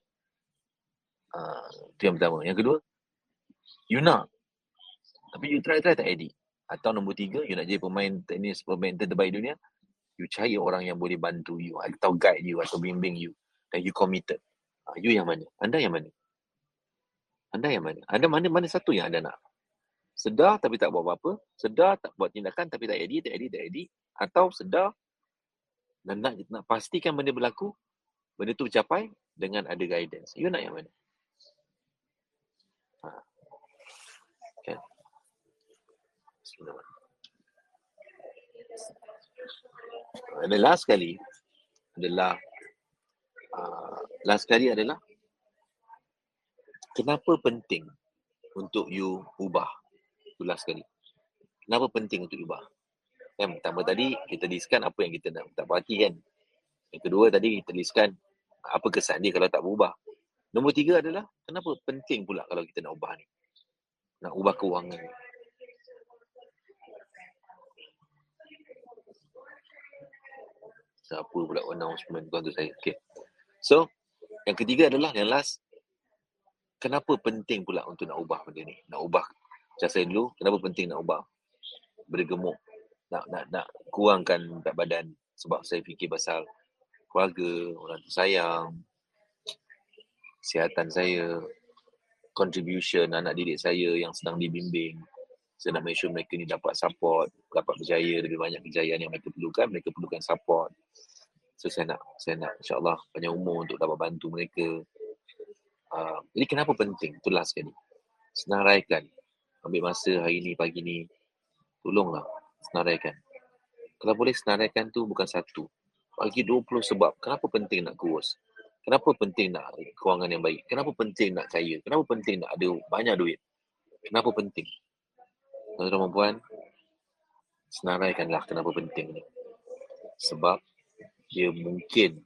Uh, itu yang pertama. Yang kedua, you nak. Tapi you try-try tak edit. Atau nombor tiga, you nak jadi pemain tenis badminton terbaik dunia. You cari orang yang boleh bantu you. Atau guide you. Atau bimbing you. Dan you committed. Uh, you yang mana? Anda yang mana? Anda yang mana? Anda mana mana satu yang anda nak? Sedar tapi tak buat apa-apa. Sedar tak buat tindakan tapi tak edit, tak edit, tak edit. Atau sedar dan nak, nak pastikan benda berlaku, benda tu capai dengan ada guidance. You nak yang mana? Ha. Kan? Dan last sekali adalah uh, last sekali adalah kenapa penting untuk you ubah last sekali. Kenapa penting untuk ubah yang pertama tadi kita listkan apa yang kita nak tak perhati kan. Yang kedua tadi kita listkan apa kesan dia kalau tak berubah. Nombor tiga adalah kenapa penting pula kalau kita nak ubah ni? Nak ubah kewangan. Ni siapa pula announcement tuan tu saya? Okay. so yang ketiga adalah yang last kenapa penting pula untuk nak ubah benda ni? Nak ubah saya dulu kenapa penting nak ubah? Bergemuk nak nak nak kurangkan berat badan. Sebab saya fikir pasal keluarga orang tersayang kesihatan saya contribution anak didik saya yang sedang dibimbing. Saya nak make sure mereka ni dapat support dapat berjaya lebih banyak kejayaan yang mereka perlukan mereka perlukan support. So saya nak saya nak insyaallah banyak umur untuk dapat bantu mereka. Uh, jadi kenapa penting? Itulah sekali. Senaraikan ambil masa hari ni pagi ni. Tolonglah senaraikan. Kalau boleh senaraikan tu bukan satu. Bagi 20 sebab kenapa penting nak kurus? Kenapa penting nak kewangan yang baik? Kenapa penting nak kaya? Kenapa penting nak ada banyak duit? Kenapa penting? Tuan-tuan dan puan senaraikanlah kenapa penting ni. Sebab dia mungkin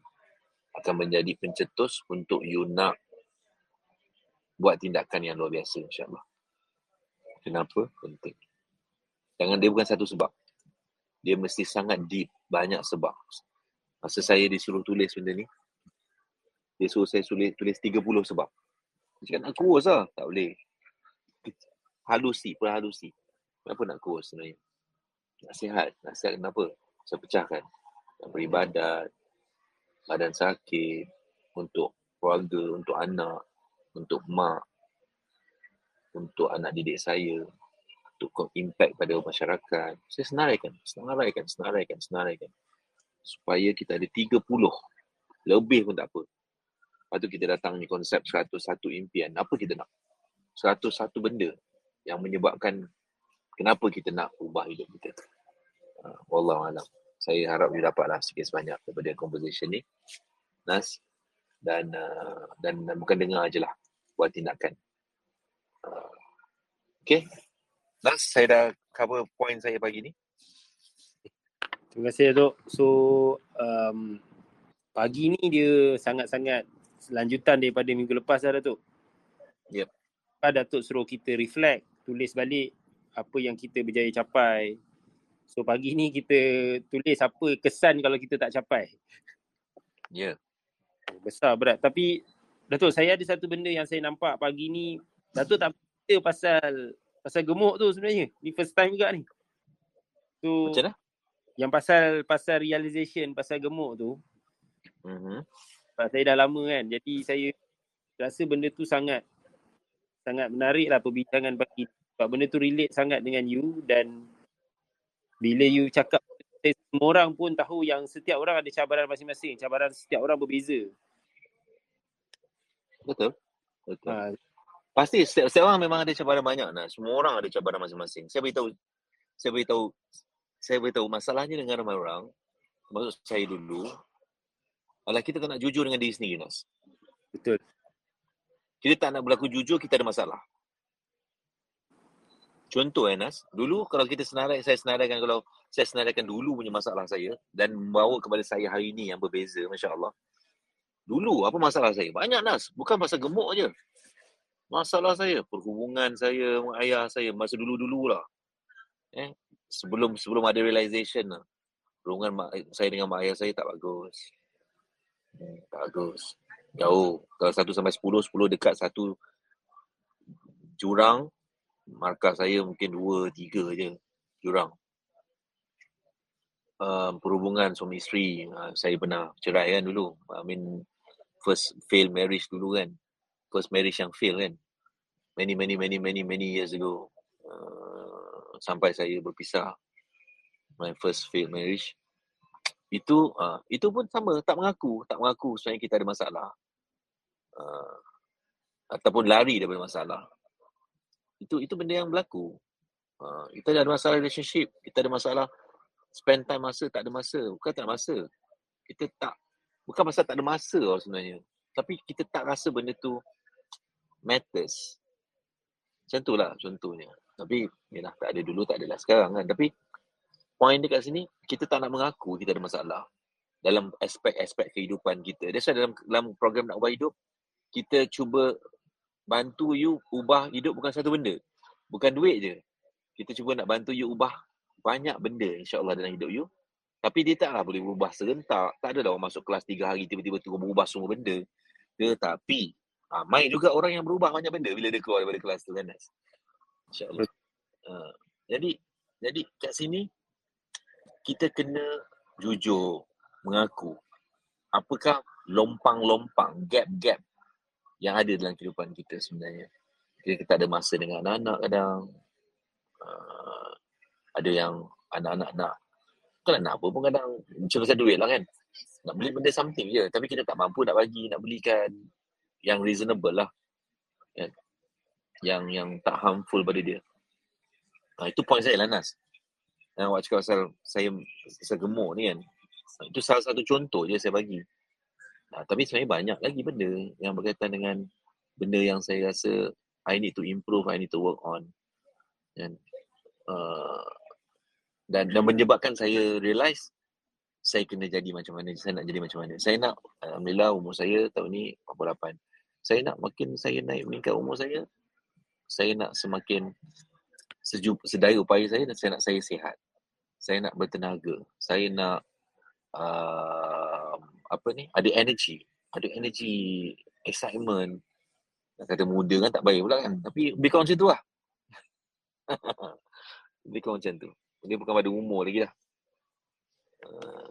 akan menjadi pencetus untuk you nak buat tindakan yang luar biasa insyaAllah. Kenapa? Penting. Jangan dia bukan satu sebab. Dia mesti sangat deep, banyak sebab. Masa saya disuruh tulis benda ni, dia suruh saya tulis, tulis 30 sebab. Dia cakap nak kurus lah. Tak boleh. Halusi, perhalusi. Kenapa nak kurus sebenarnya? Nak sihat. Nak sihat kenapa? Saya pecahkan nak beribadat, badan sakit, untuk keluarga, untuk anak, untuk mak, untuk anak didik saya, untuk impact pada masyarakat. Saya senaraikan, senaraikan, senaraikan, senaraikan. Supaya kita ada 30, lebih pun tak apa. Lepas tu kita datang ni konsep 101 impian. Apa kita nak? 101 benda yang menyebabkan kenapa kita nak ubah hidup kita. Uh, Wallahualam saya harap you dapatlah sikit sebanyak daripada conversation ni. Nas, dan uh, dan, dan bukan dengar aje lah buat tindakan. Okay. Last, saya dah cover point saya pagi ni. Terima kasih Datuk. So um, pagi ni dia sangat-sangat lanjutan daripada minggu lepas dah Datuk. Yep. Pak Datuk suruh kita reflect, tulis balik apa yang kita berjaya capai. So pagi ni kita tulis apa kesan kalau kita tak capai. Ya. Yeah. Besar berat. Tapi Datuk saya ada satu benda yang saya nampak pagi ni. Datuk tak cerita pasal pasal gemuk tu sebenarnya. Ni first time juga ni. So, Macam mana? Yang pasal pasal realization pasal gemuk tu. Mm-hmm. Saya dah lama kan. Jadi saya rasa benda tu sangat sangat menarik lah perbincangan bagi sebab benda tu relate sangat dengan you dan bila you cakap semua orang pun tahu yang setiap orang ada cabaran masing-masing. Cabaran setiap orang berbeza. Betul. Betul. Ha. Pasti setiap, setiap orang memang ada cabaran banyak. Nah. Semua orang ada cabaran masing-masing. Saya beritahu saya beritahu saya beritahu masalahnya dengan ramai orang maksud saya dulu adalah kita tak nak jujur dengan diri sendiri Nas. Betul. Kita tak nak berlaku jujur, kita ada masalah. Contoh eh Nas, dulu kalau kita senarai, saya senaraikan kalau saya senaraikan dulu punya masalah saya dan membawa kepada saya hari ini yang berbeza, Masya Allah. Dulu apa masalah saya? Banyak Nas, bukan pasal gemuk aja. Masalah saya, perhubungan saya ayah saya masa dulu-dulu lah. Eh, sebelum sebelum ada realization lah. Perhubungan mak, saya dengan mak ayah saya tak bagus. Hmm, tak bagus. Jauh. Kalau satu sampai sepuluh, sepuluh dekat satu jurang, markah saya mungkin dua, tiga je jurang. Um, perhubungan suami isteri, uh, saya pernah cerai kan dulu. I mean, first fail marriage dulu kan. First marriage yang fail kan. Many, many, many, many, many years ago. Uh, sampai saya berpisah. My first fail marriage. Itu uh, itu pun sama, tak mengaku. Tak mengaku sebenarnya kita ada masalah uh, ataupun lari daripada masalah. Itu itu benda yang berlaku. Uh, kita ada masalah relationship, kita ada masalah spend time masa, tak ada masa. Bukan tak ada masa. Kita tak, bukan pasal tak ada masa sebenarnya. Tapi kita tak rasa benda tu matters. Macam tu lah contohnya. Tapi, yalah, tak ada dulu, tak adalah sekarang kan. Tapi, point dekat sini, kita tak nak mengaku kita ada masalah dalam aspek-aspek kehidupan kita. That's why dalam, dalam program Nak Ubah Hidup, kita cuba bantu you ubah hidup bukan satu benda. Bukan duit je. Kita cuba nak bantu you ubah banyak benda insyaAllah dalam hidup you. Tapi dia taklah boleh berubah serentak. Tak ada orang masuk kelas tiga hari tiba-tiba tu berubah semua benda. Tetapi ramai juga orang yang berubah banyak benda bila dia keluar daripada kelas tu kan. InsyaAllah. Uh, jadi, jadi kat sini kita kena jujur mengaku apakah lompang-lompang, gap-gap yang ada dalam kehidupan kita sebenarnya. Kita, kita ada masa dengan anak-anak kadang. Uh, ada yang anak-anak nak. Bukan nak apa pun kadang. Macam pasal duit lah kan. Nak beli benda something je. Tapi kita tak mampu nak bagi, nak belikan yang reasonable lah. Kan? Yang yang tak harmful pada dia. Nah, itu point saya lah Nas. Yang awak cakap pasal saya, saya gemuk ni kan. Itu salah satu contoh je saya bagi. Uh, tapi sebenarnya banyak lagi benda yang berkaitan dengan benda yang saya rasa I need to improve, I need to work on. Dan, uh, dan, dan menyebabkan saya realise saya kena jadi macam mana, saya nak jadi macam mana. Saya nak, Alhamdulillah umur saya tahun ni 48. Saya nak makin saya naik meningkat umur saya, saya nak semakin sejuk, sedaya upaya saya dan saya nak saya sihat. Saya nak bertenaga. Saya nak uh, apa ni ada energy ada energy excitement nak kata muda kan tak baik pula kan tapi kurang macam tu lah [LAUGHS] kurang macam tu dia bukan pada umur lagi lah uh,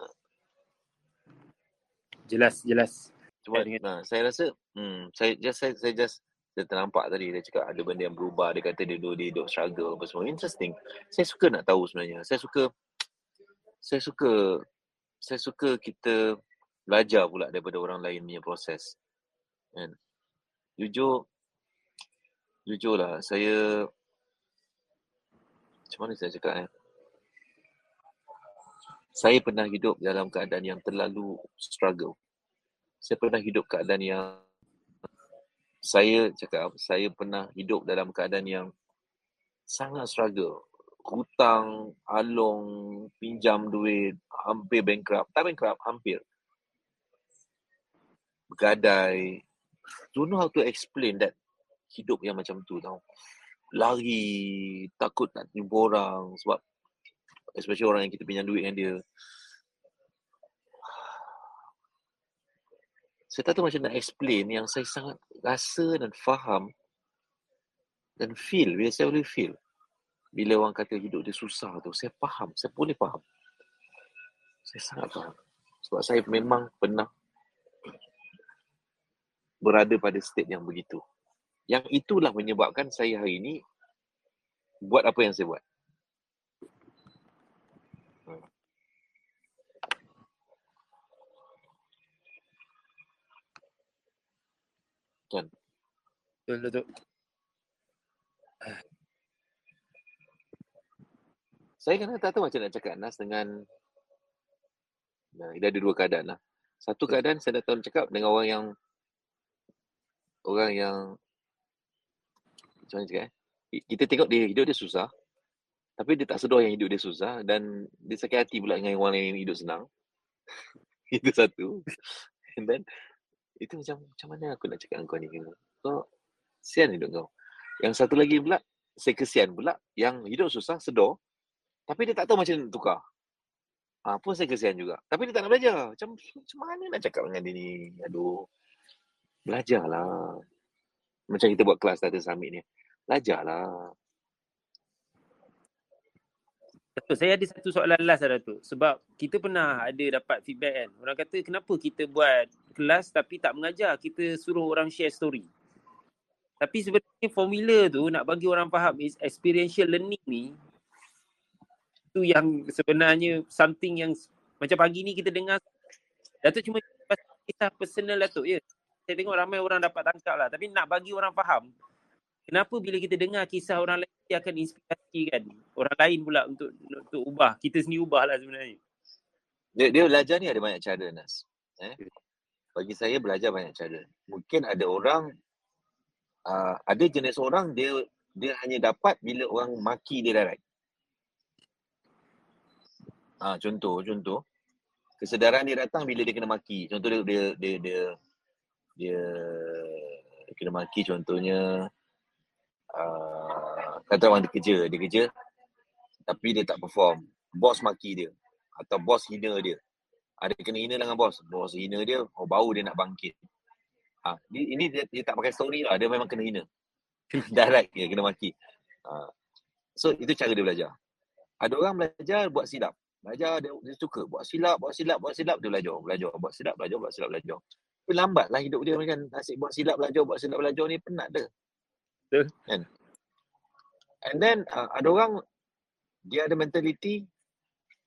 jelas jelas cuma nah, saya rasa hmm, saya just saya, saya just saya ternampak tadi dia cakap ada benda yang berubah dia kata dia duduk dia duduk struggle apa semua interesting saya suka nak tahu sebenarnya saya suka saya suka saya suka kita belajar pula daripada orang lain punya proses. Kan? Jujur, jujurlah saya, macam mana saya cakap eh? Saya pernah hidup dalam keadaan yang terlalu struggle. saya pernah hidup keadaan yang saya cakap saya pernah hidup dalam keadaan yang sangat struggle hutang, along, pinjam duit, hampir bankrupt. Tak bankrupt, hampir. Bergadai. Don't know how to explain that hidup yang macam tu tau. Lari, takut nak jumpa orang sebab especially orang yang kita pinjam duit dengan dia. Saya tak tahu macam nak explain yang saya sangat rasa dan faham dan feel, bila saya boleh feel bila orang kata hidup dia susah tu, saya faham, saya boleh faham. Saya sangat faham. Sebab saya memang pernah berada pada state yang begitu. Yang itulah menyebabkan saya hari ini buat apa yang saya buat. Kan? Betul, betul. Saya kan tak tahu macam nak cakap Nas dengan Nah, dia ada dua keadaan lah. Satu keadaan saya dah tahu cakap dengan orang yang orang yang macam mana cakap eh? Kita tengok dia hidup dia susah tapi dia tak sedar yang hidup dia susah dan dia sakit hati pula dengan orang yang hidup senang. [LAUGHS] itu satu. And then itu macam macam mana aku nak cakap dengan kau ni kau sian hidup kau. Yang satu lagi pula saya kesian pula yang hidup susah sedar tapi dia tak tahu macam nak tukar. Ha, pun saya kesian juga. Tapi dia tak nak belajar. Macam, macam mana nak cakap dengan dia ni? Aduh. Belajarlah. Macam kita buat kelas tadi summit ni. Belajarlah. Datuk, saya ada satu soalan last lah Datuk. Sebab kita pernah ada dapat feedback kan. Orang kata kenapa kita buat kelas tapi tak mengajar. Kita suruh orang share story. Tapi sebenarnya formula tu nak bagi orang faham is experiential learning ni itu yang sebenarnya something yang macam pagi ni kita dengar Datuk cuma kisah personal Datuk ya. Saya tengok ramai orang dapat tangkap lah. Tapi nak bagi orang faham kenapa bila kita dengar kisah orang lain dia akan inspirasi kan orang lain pula untuk untuk ubah. Kita sendiri ubah lah sebenarnya. Dia, dia belajar ni ada banyak cara Nas. Eh? Bagi saya belajar banyak cara. Mungkin ada orang uh, ada jenis orang dia dia hanya dapat bila orang maki dia direct. Ha, contoh, contoh. Kesedaran dia datang bila dia kena maki. Contoh dia dia dia dia, dia kena maki contohnya uh, kata orang dia kerja, dia kerja tapi dia tak perform. Bos maki dia atau bos hina dia. Ada kena hina dengan bos. Bos hina dia, oh bau dia nak bangkit. Ha, ini dia, dia tak pakai story lah, dia memang kena hina. [LAUGHS] Direct dia kena maki. Ha. So itu cara dia belajar. Ada orang belajar buat silap. Belajar dia, dia suka buat silap, buat silap, buat silap dia belajar, belajar, buat silap, belajar, buat silap, belajar. Tapi lambatlah hidup dia kan asyik buat silap belajar, buat silap belajar ni penat dia. Betul. Kan? And then uh, ada orang dia ada mentality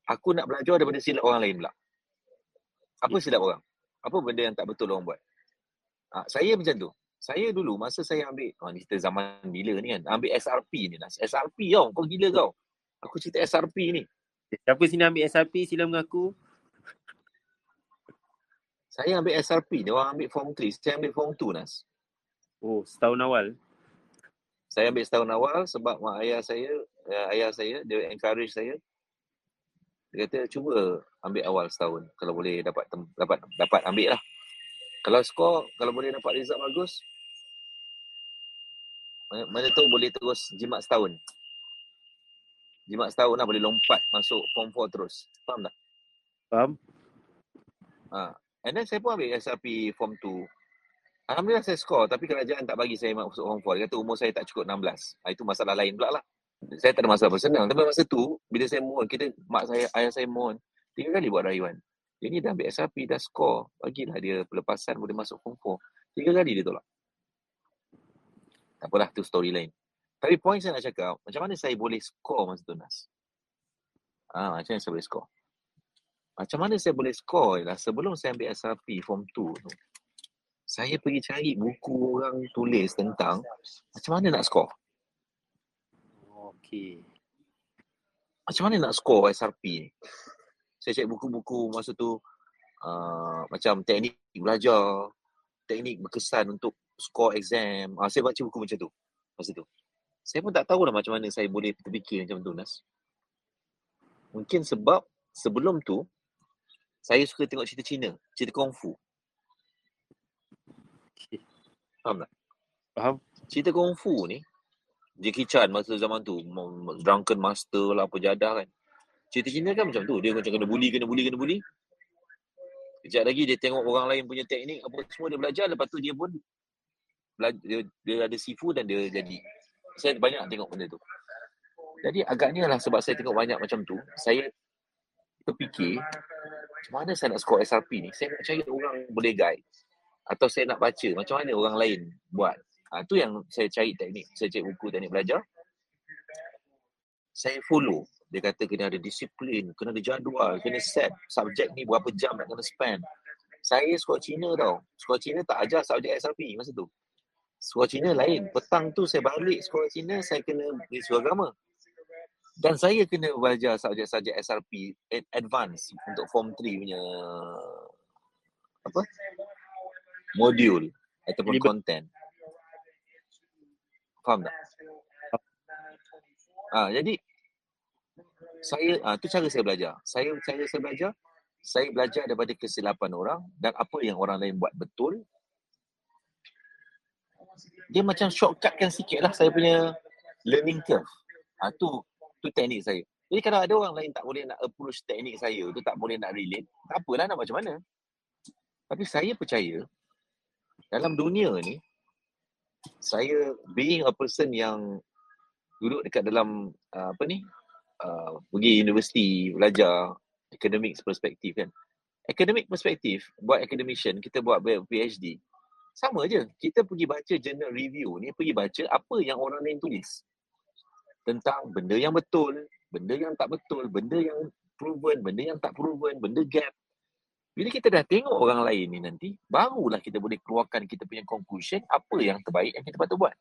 aku nak belajar daripada silap orang lain pula. Apa silap orang? Apa benda yang tak betul orang buat? Uh, saya macam tu. Saya dulu masa saya ambil, oh, ni kita zaman bila ni kan, ambil SRP ni lah. SRP tau, kau gila kau. Aku cerita SRP ni. Siapa sini ambil SRP sila mengaku. Saya ambil SRP, dia orang ambil form 3, saya ambil form 2 Nas. Oh, setahun awal. Saya ambil setahun awal sebab mak ayah saya, uh, ayah saya dia encourage saya. Dia kata cuba ambil awal setahun kalau boleh dapat dapat dapat ambil lah. Kalau skor kalau boleh dapat result bagus mana tu boleh terus jimat setahun jimat setahun lah boleh lompat masuk form 4 terus. Faham tak? Faham. Ha. And then saya pun ambil SRP form 2. Alhamdulillah saya skor tapi kerajaan tak bagi saya masuk form 4. Dia kata umur saya tak cukup 16. Ha, itu masalah lain pula lah. Saya tak ada masalah personal. Tapi masa tu, bila saya mohon, kita, mak saya, ayah saya mohon, tiga kali buat rayuan. Dia ni dah ambil SRP, dah skor. Bagilah dia pelepasan boleh masuk form 4. Tiga kali dia tolak. Tak apalah, tu story lain. Tapi point saya nak cakap, macam mana saya boleh score masa tu Nas? Ah, macam mana saya boleh score? Macam mana saya boleh score ialah sebelum saya ambil SRP form 2 tu. Saya pergi cari buku orang tulis tentang macam mana nak score. Okey. Macam mana nak score SRP ni? Saya cek buku-buku masa tu uh, macam teknik belajar, teknik berkesan untuk skor exam. Uh, saya baca buku macam tu masa tu. Saya pun tak tahu lah macam mana saya boleh terfikir macam tu Nas. Mungkin sebab sebelum tu saya suka tengok cerita Cina, cerita kungfu. Faham tak? Faham. Cerita kungfu ni Jackie Chan masa zaman tu drunken master lah apa jadah kan. Cerita Cina kan macam tu. Dia macam kena bully, kena bully, kena bully. Kejap lagi dia tengok orang lain punya teknik apa semua dia belajar lepas tu dia pun belajar, dia, dia ada sifu dan dia jadi. Saya banyak tengok benda tu. Jadi agaknya lah sebab saya tengok banyak macam tu, saya terfikir macam mana saya nak score SRP ni? Saya nak cari orang boleh guide. Atau saya nak baca macam mana orang lain buat. Ha, tu yang saya cari teknik. Saya cari buku teknik belajar. Saya follow. Dia kata kena ada disiplin, kena ada jadual, kena set subjek ni berapa jam nak kena spend. Saya sekolah Cina tau. Sekolah Cina tak ajar subjek SRP masa tu. Sekolah Cina lain. Petang tu saya balik sekolah Cina, saya kena pergi sekolah agama. Dan saya kena belajar subjek-subjek SRP advance untuk form 3 punya apa? modul ataupun Jadi, content. Faham tak? Ah, jadi saya ah tu cara saya belajar. Saya cara saya belajar, saya belajar daripada kesilapan orang dan apa yang orang lain buat betul. Dia macam shortcutkan sikit lah saya punya learning curve. Ah tu tu teknik saya. Jadi kalau ada orang lain tak boleh nak approach teknik saya tu tak boleh nak relate, tak apalah nak macam mana. Tapi saya percaya dalam dunia ni saya being a person yang duduk dekat dalam uh, apa ni uh, pergi universiti belajar academic perspektif kan. Academic perspektif buat academician kita buat PhD sama je kita pergi baca journal review ni pergi baca apa yang orang lain tulis. Tentang benda yang betul benda yang tak betul benda yang proven benda yang tak proven benda gap bila kita dah tengok orang lain ni nanti barulah kita boleh keluarkan kita punya conclusion apa yang terbaik yang kita patut buat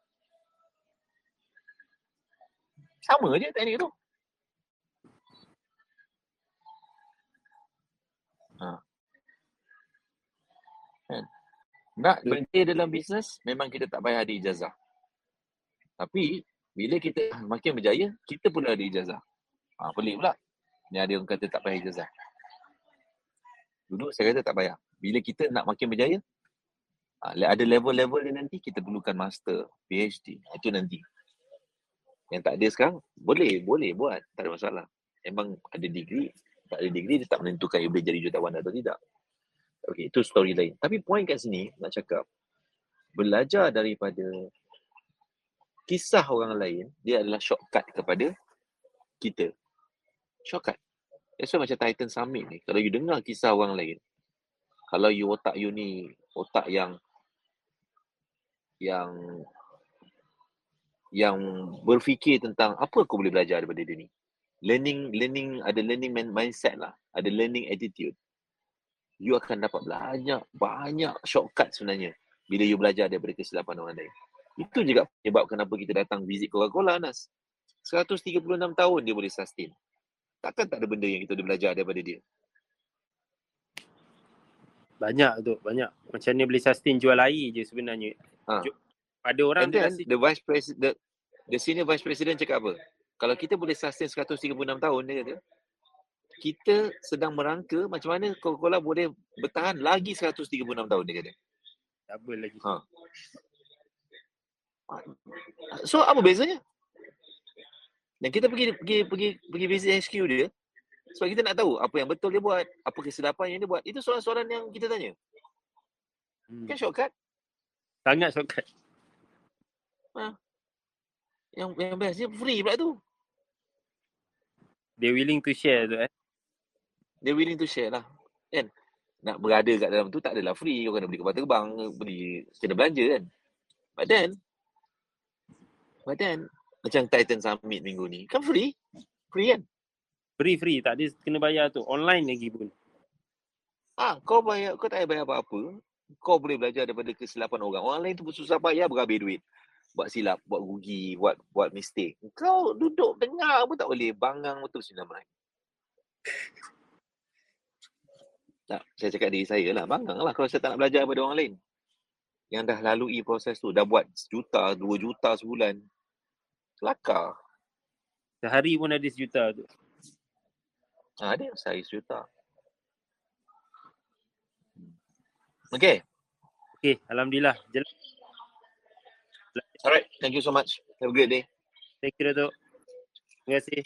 sama je teknik tu Ha. Kan? Nak berjaya dalam bisnes, memang kita tak payah ada ijazah. Tapi, bila kita makin berjaya, kita pun ada ijazah. Ha, pelik pula. Ni ada orang kata tak payah ijazah. Dulu saya kata tak payah. Bila kita nak makin berjaya, ha, ada level-level dia nanti, kita perlukan master, PhD. Itu nanti. Yang tak ada sekarang, boleh, boleh buat. Tak ada masalah. Memang ada degree, tak ada degree, dia tak menentukan dia boleh jadi jutawan atau tidak. Okay, itu story lain. Tapi point kat sini, nak cakap, belajar daripada kisah orang lain, dia adalah shortcut kepada kita. Shortcut. That's why macam Titan Summit ni, kalau you dengar kisah orang lain, kalau you otak you ni, otak yang yang yang berfikir tentang apa aku boleh belajar daripada dia ni? Learning learning ada learning mindset lah ada learning attitude. You akan dapat banyak banyak shortcut sebenarnya bila you belajar daripada kesilapan orang lain. Itu juga sebab kenapa kita datang visit Coca-Cola Nas 136 tahun dia boleh sustain takkan tak ada benda yang kita boleh belajar daripada dia banyak tu banyak macam ni boleh sustain jual air je sebenarnya ha. ada orang And then, the vice president the, the senior vice president cakap apa kalau kita boleh sustain 136 tahun dia kata kita sedang merangka macam mana Coca-Cola boleh bertahan lagi 136 tahun dia kata. Double lagi. Ha. So apa bezanya? Dan kita pergi pergi pergi pergi visit HQ dia sebab kita nak tahu apa yang betul dia buat, apa kesilapan yang dia buat. Itu soalan-soalan yang kita tanya. Hmm. Kan shortcut? Sangat shortcut. Ha. Yang yang best dia free pula tu. They willing to share tu eh. They willing to share lah. Kan? Nak berada kat dalam tu tak adalah free. Kau kena beli kapal terbang, beli kena belanja kan. But then, but then, macam Titan Summit minggu ni, kan free? Free kan? Free, free. Tak ada kena bayar tu. Online lagi pun. Ah, kau bayar, kau tak payah bayar apa-apa. Kau boleh belajar daripada kesilapan orang. Orang lain tu pun susah payah berhabis duit buat silap, buat rugi, buat buat mistake. Kau duduk dengar pun tak boleh. Bangang betul sini nama. Tak, saya cakap diri saya lah. Bangga lah kalau saya tak nak belajar daripada orang lain. Yang dah lalui proses tu. Dah buat sejuta, dua juta sebulan. Kelakar. Sehari pun ada sejuta tu. Ha, ada sehari sejuta. Okay. Okay, Alhamdulillah. Jelas. Alright. Thank you so much. Have a great day. Thank you, Datuk. Terima kasih.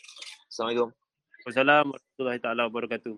Assalamualaikum. Wassalamualaikum warahmatullahi wabarakatuh.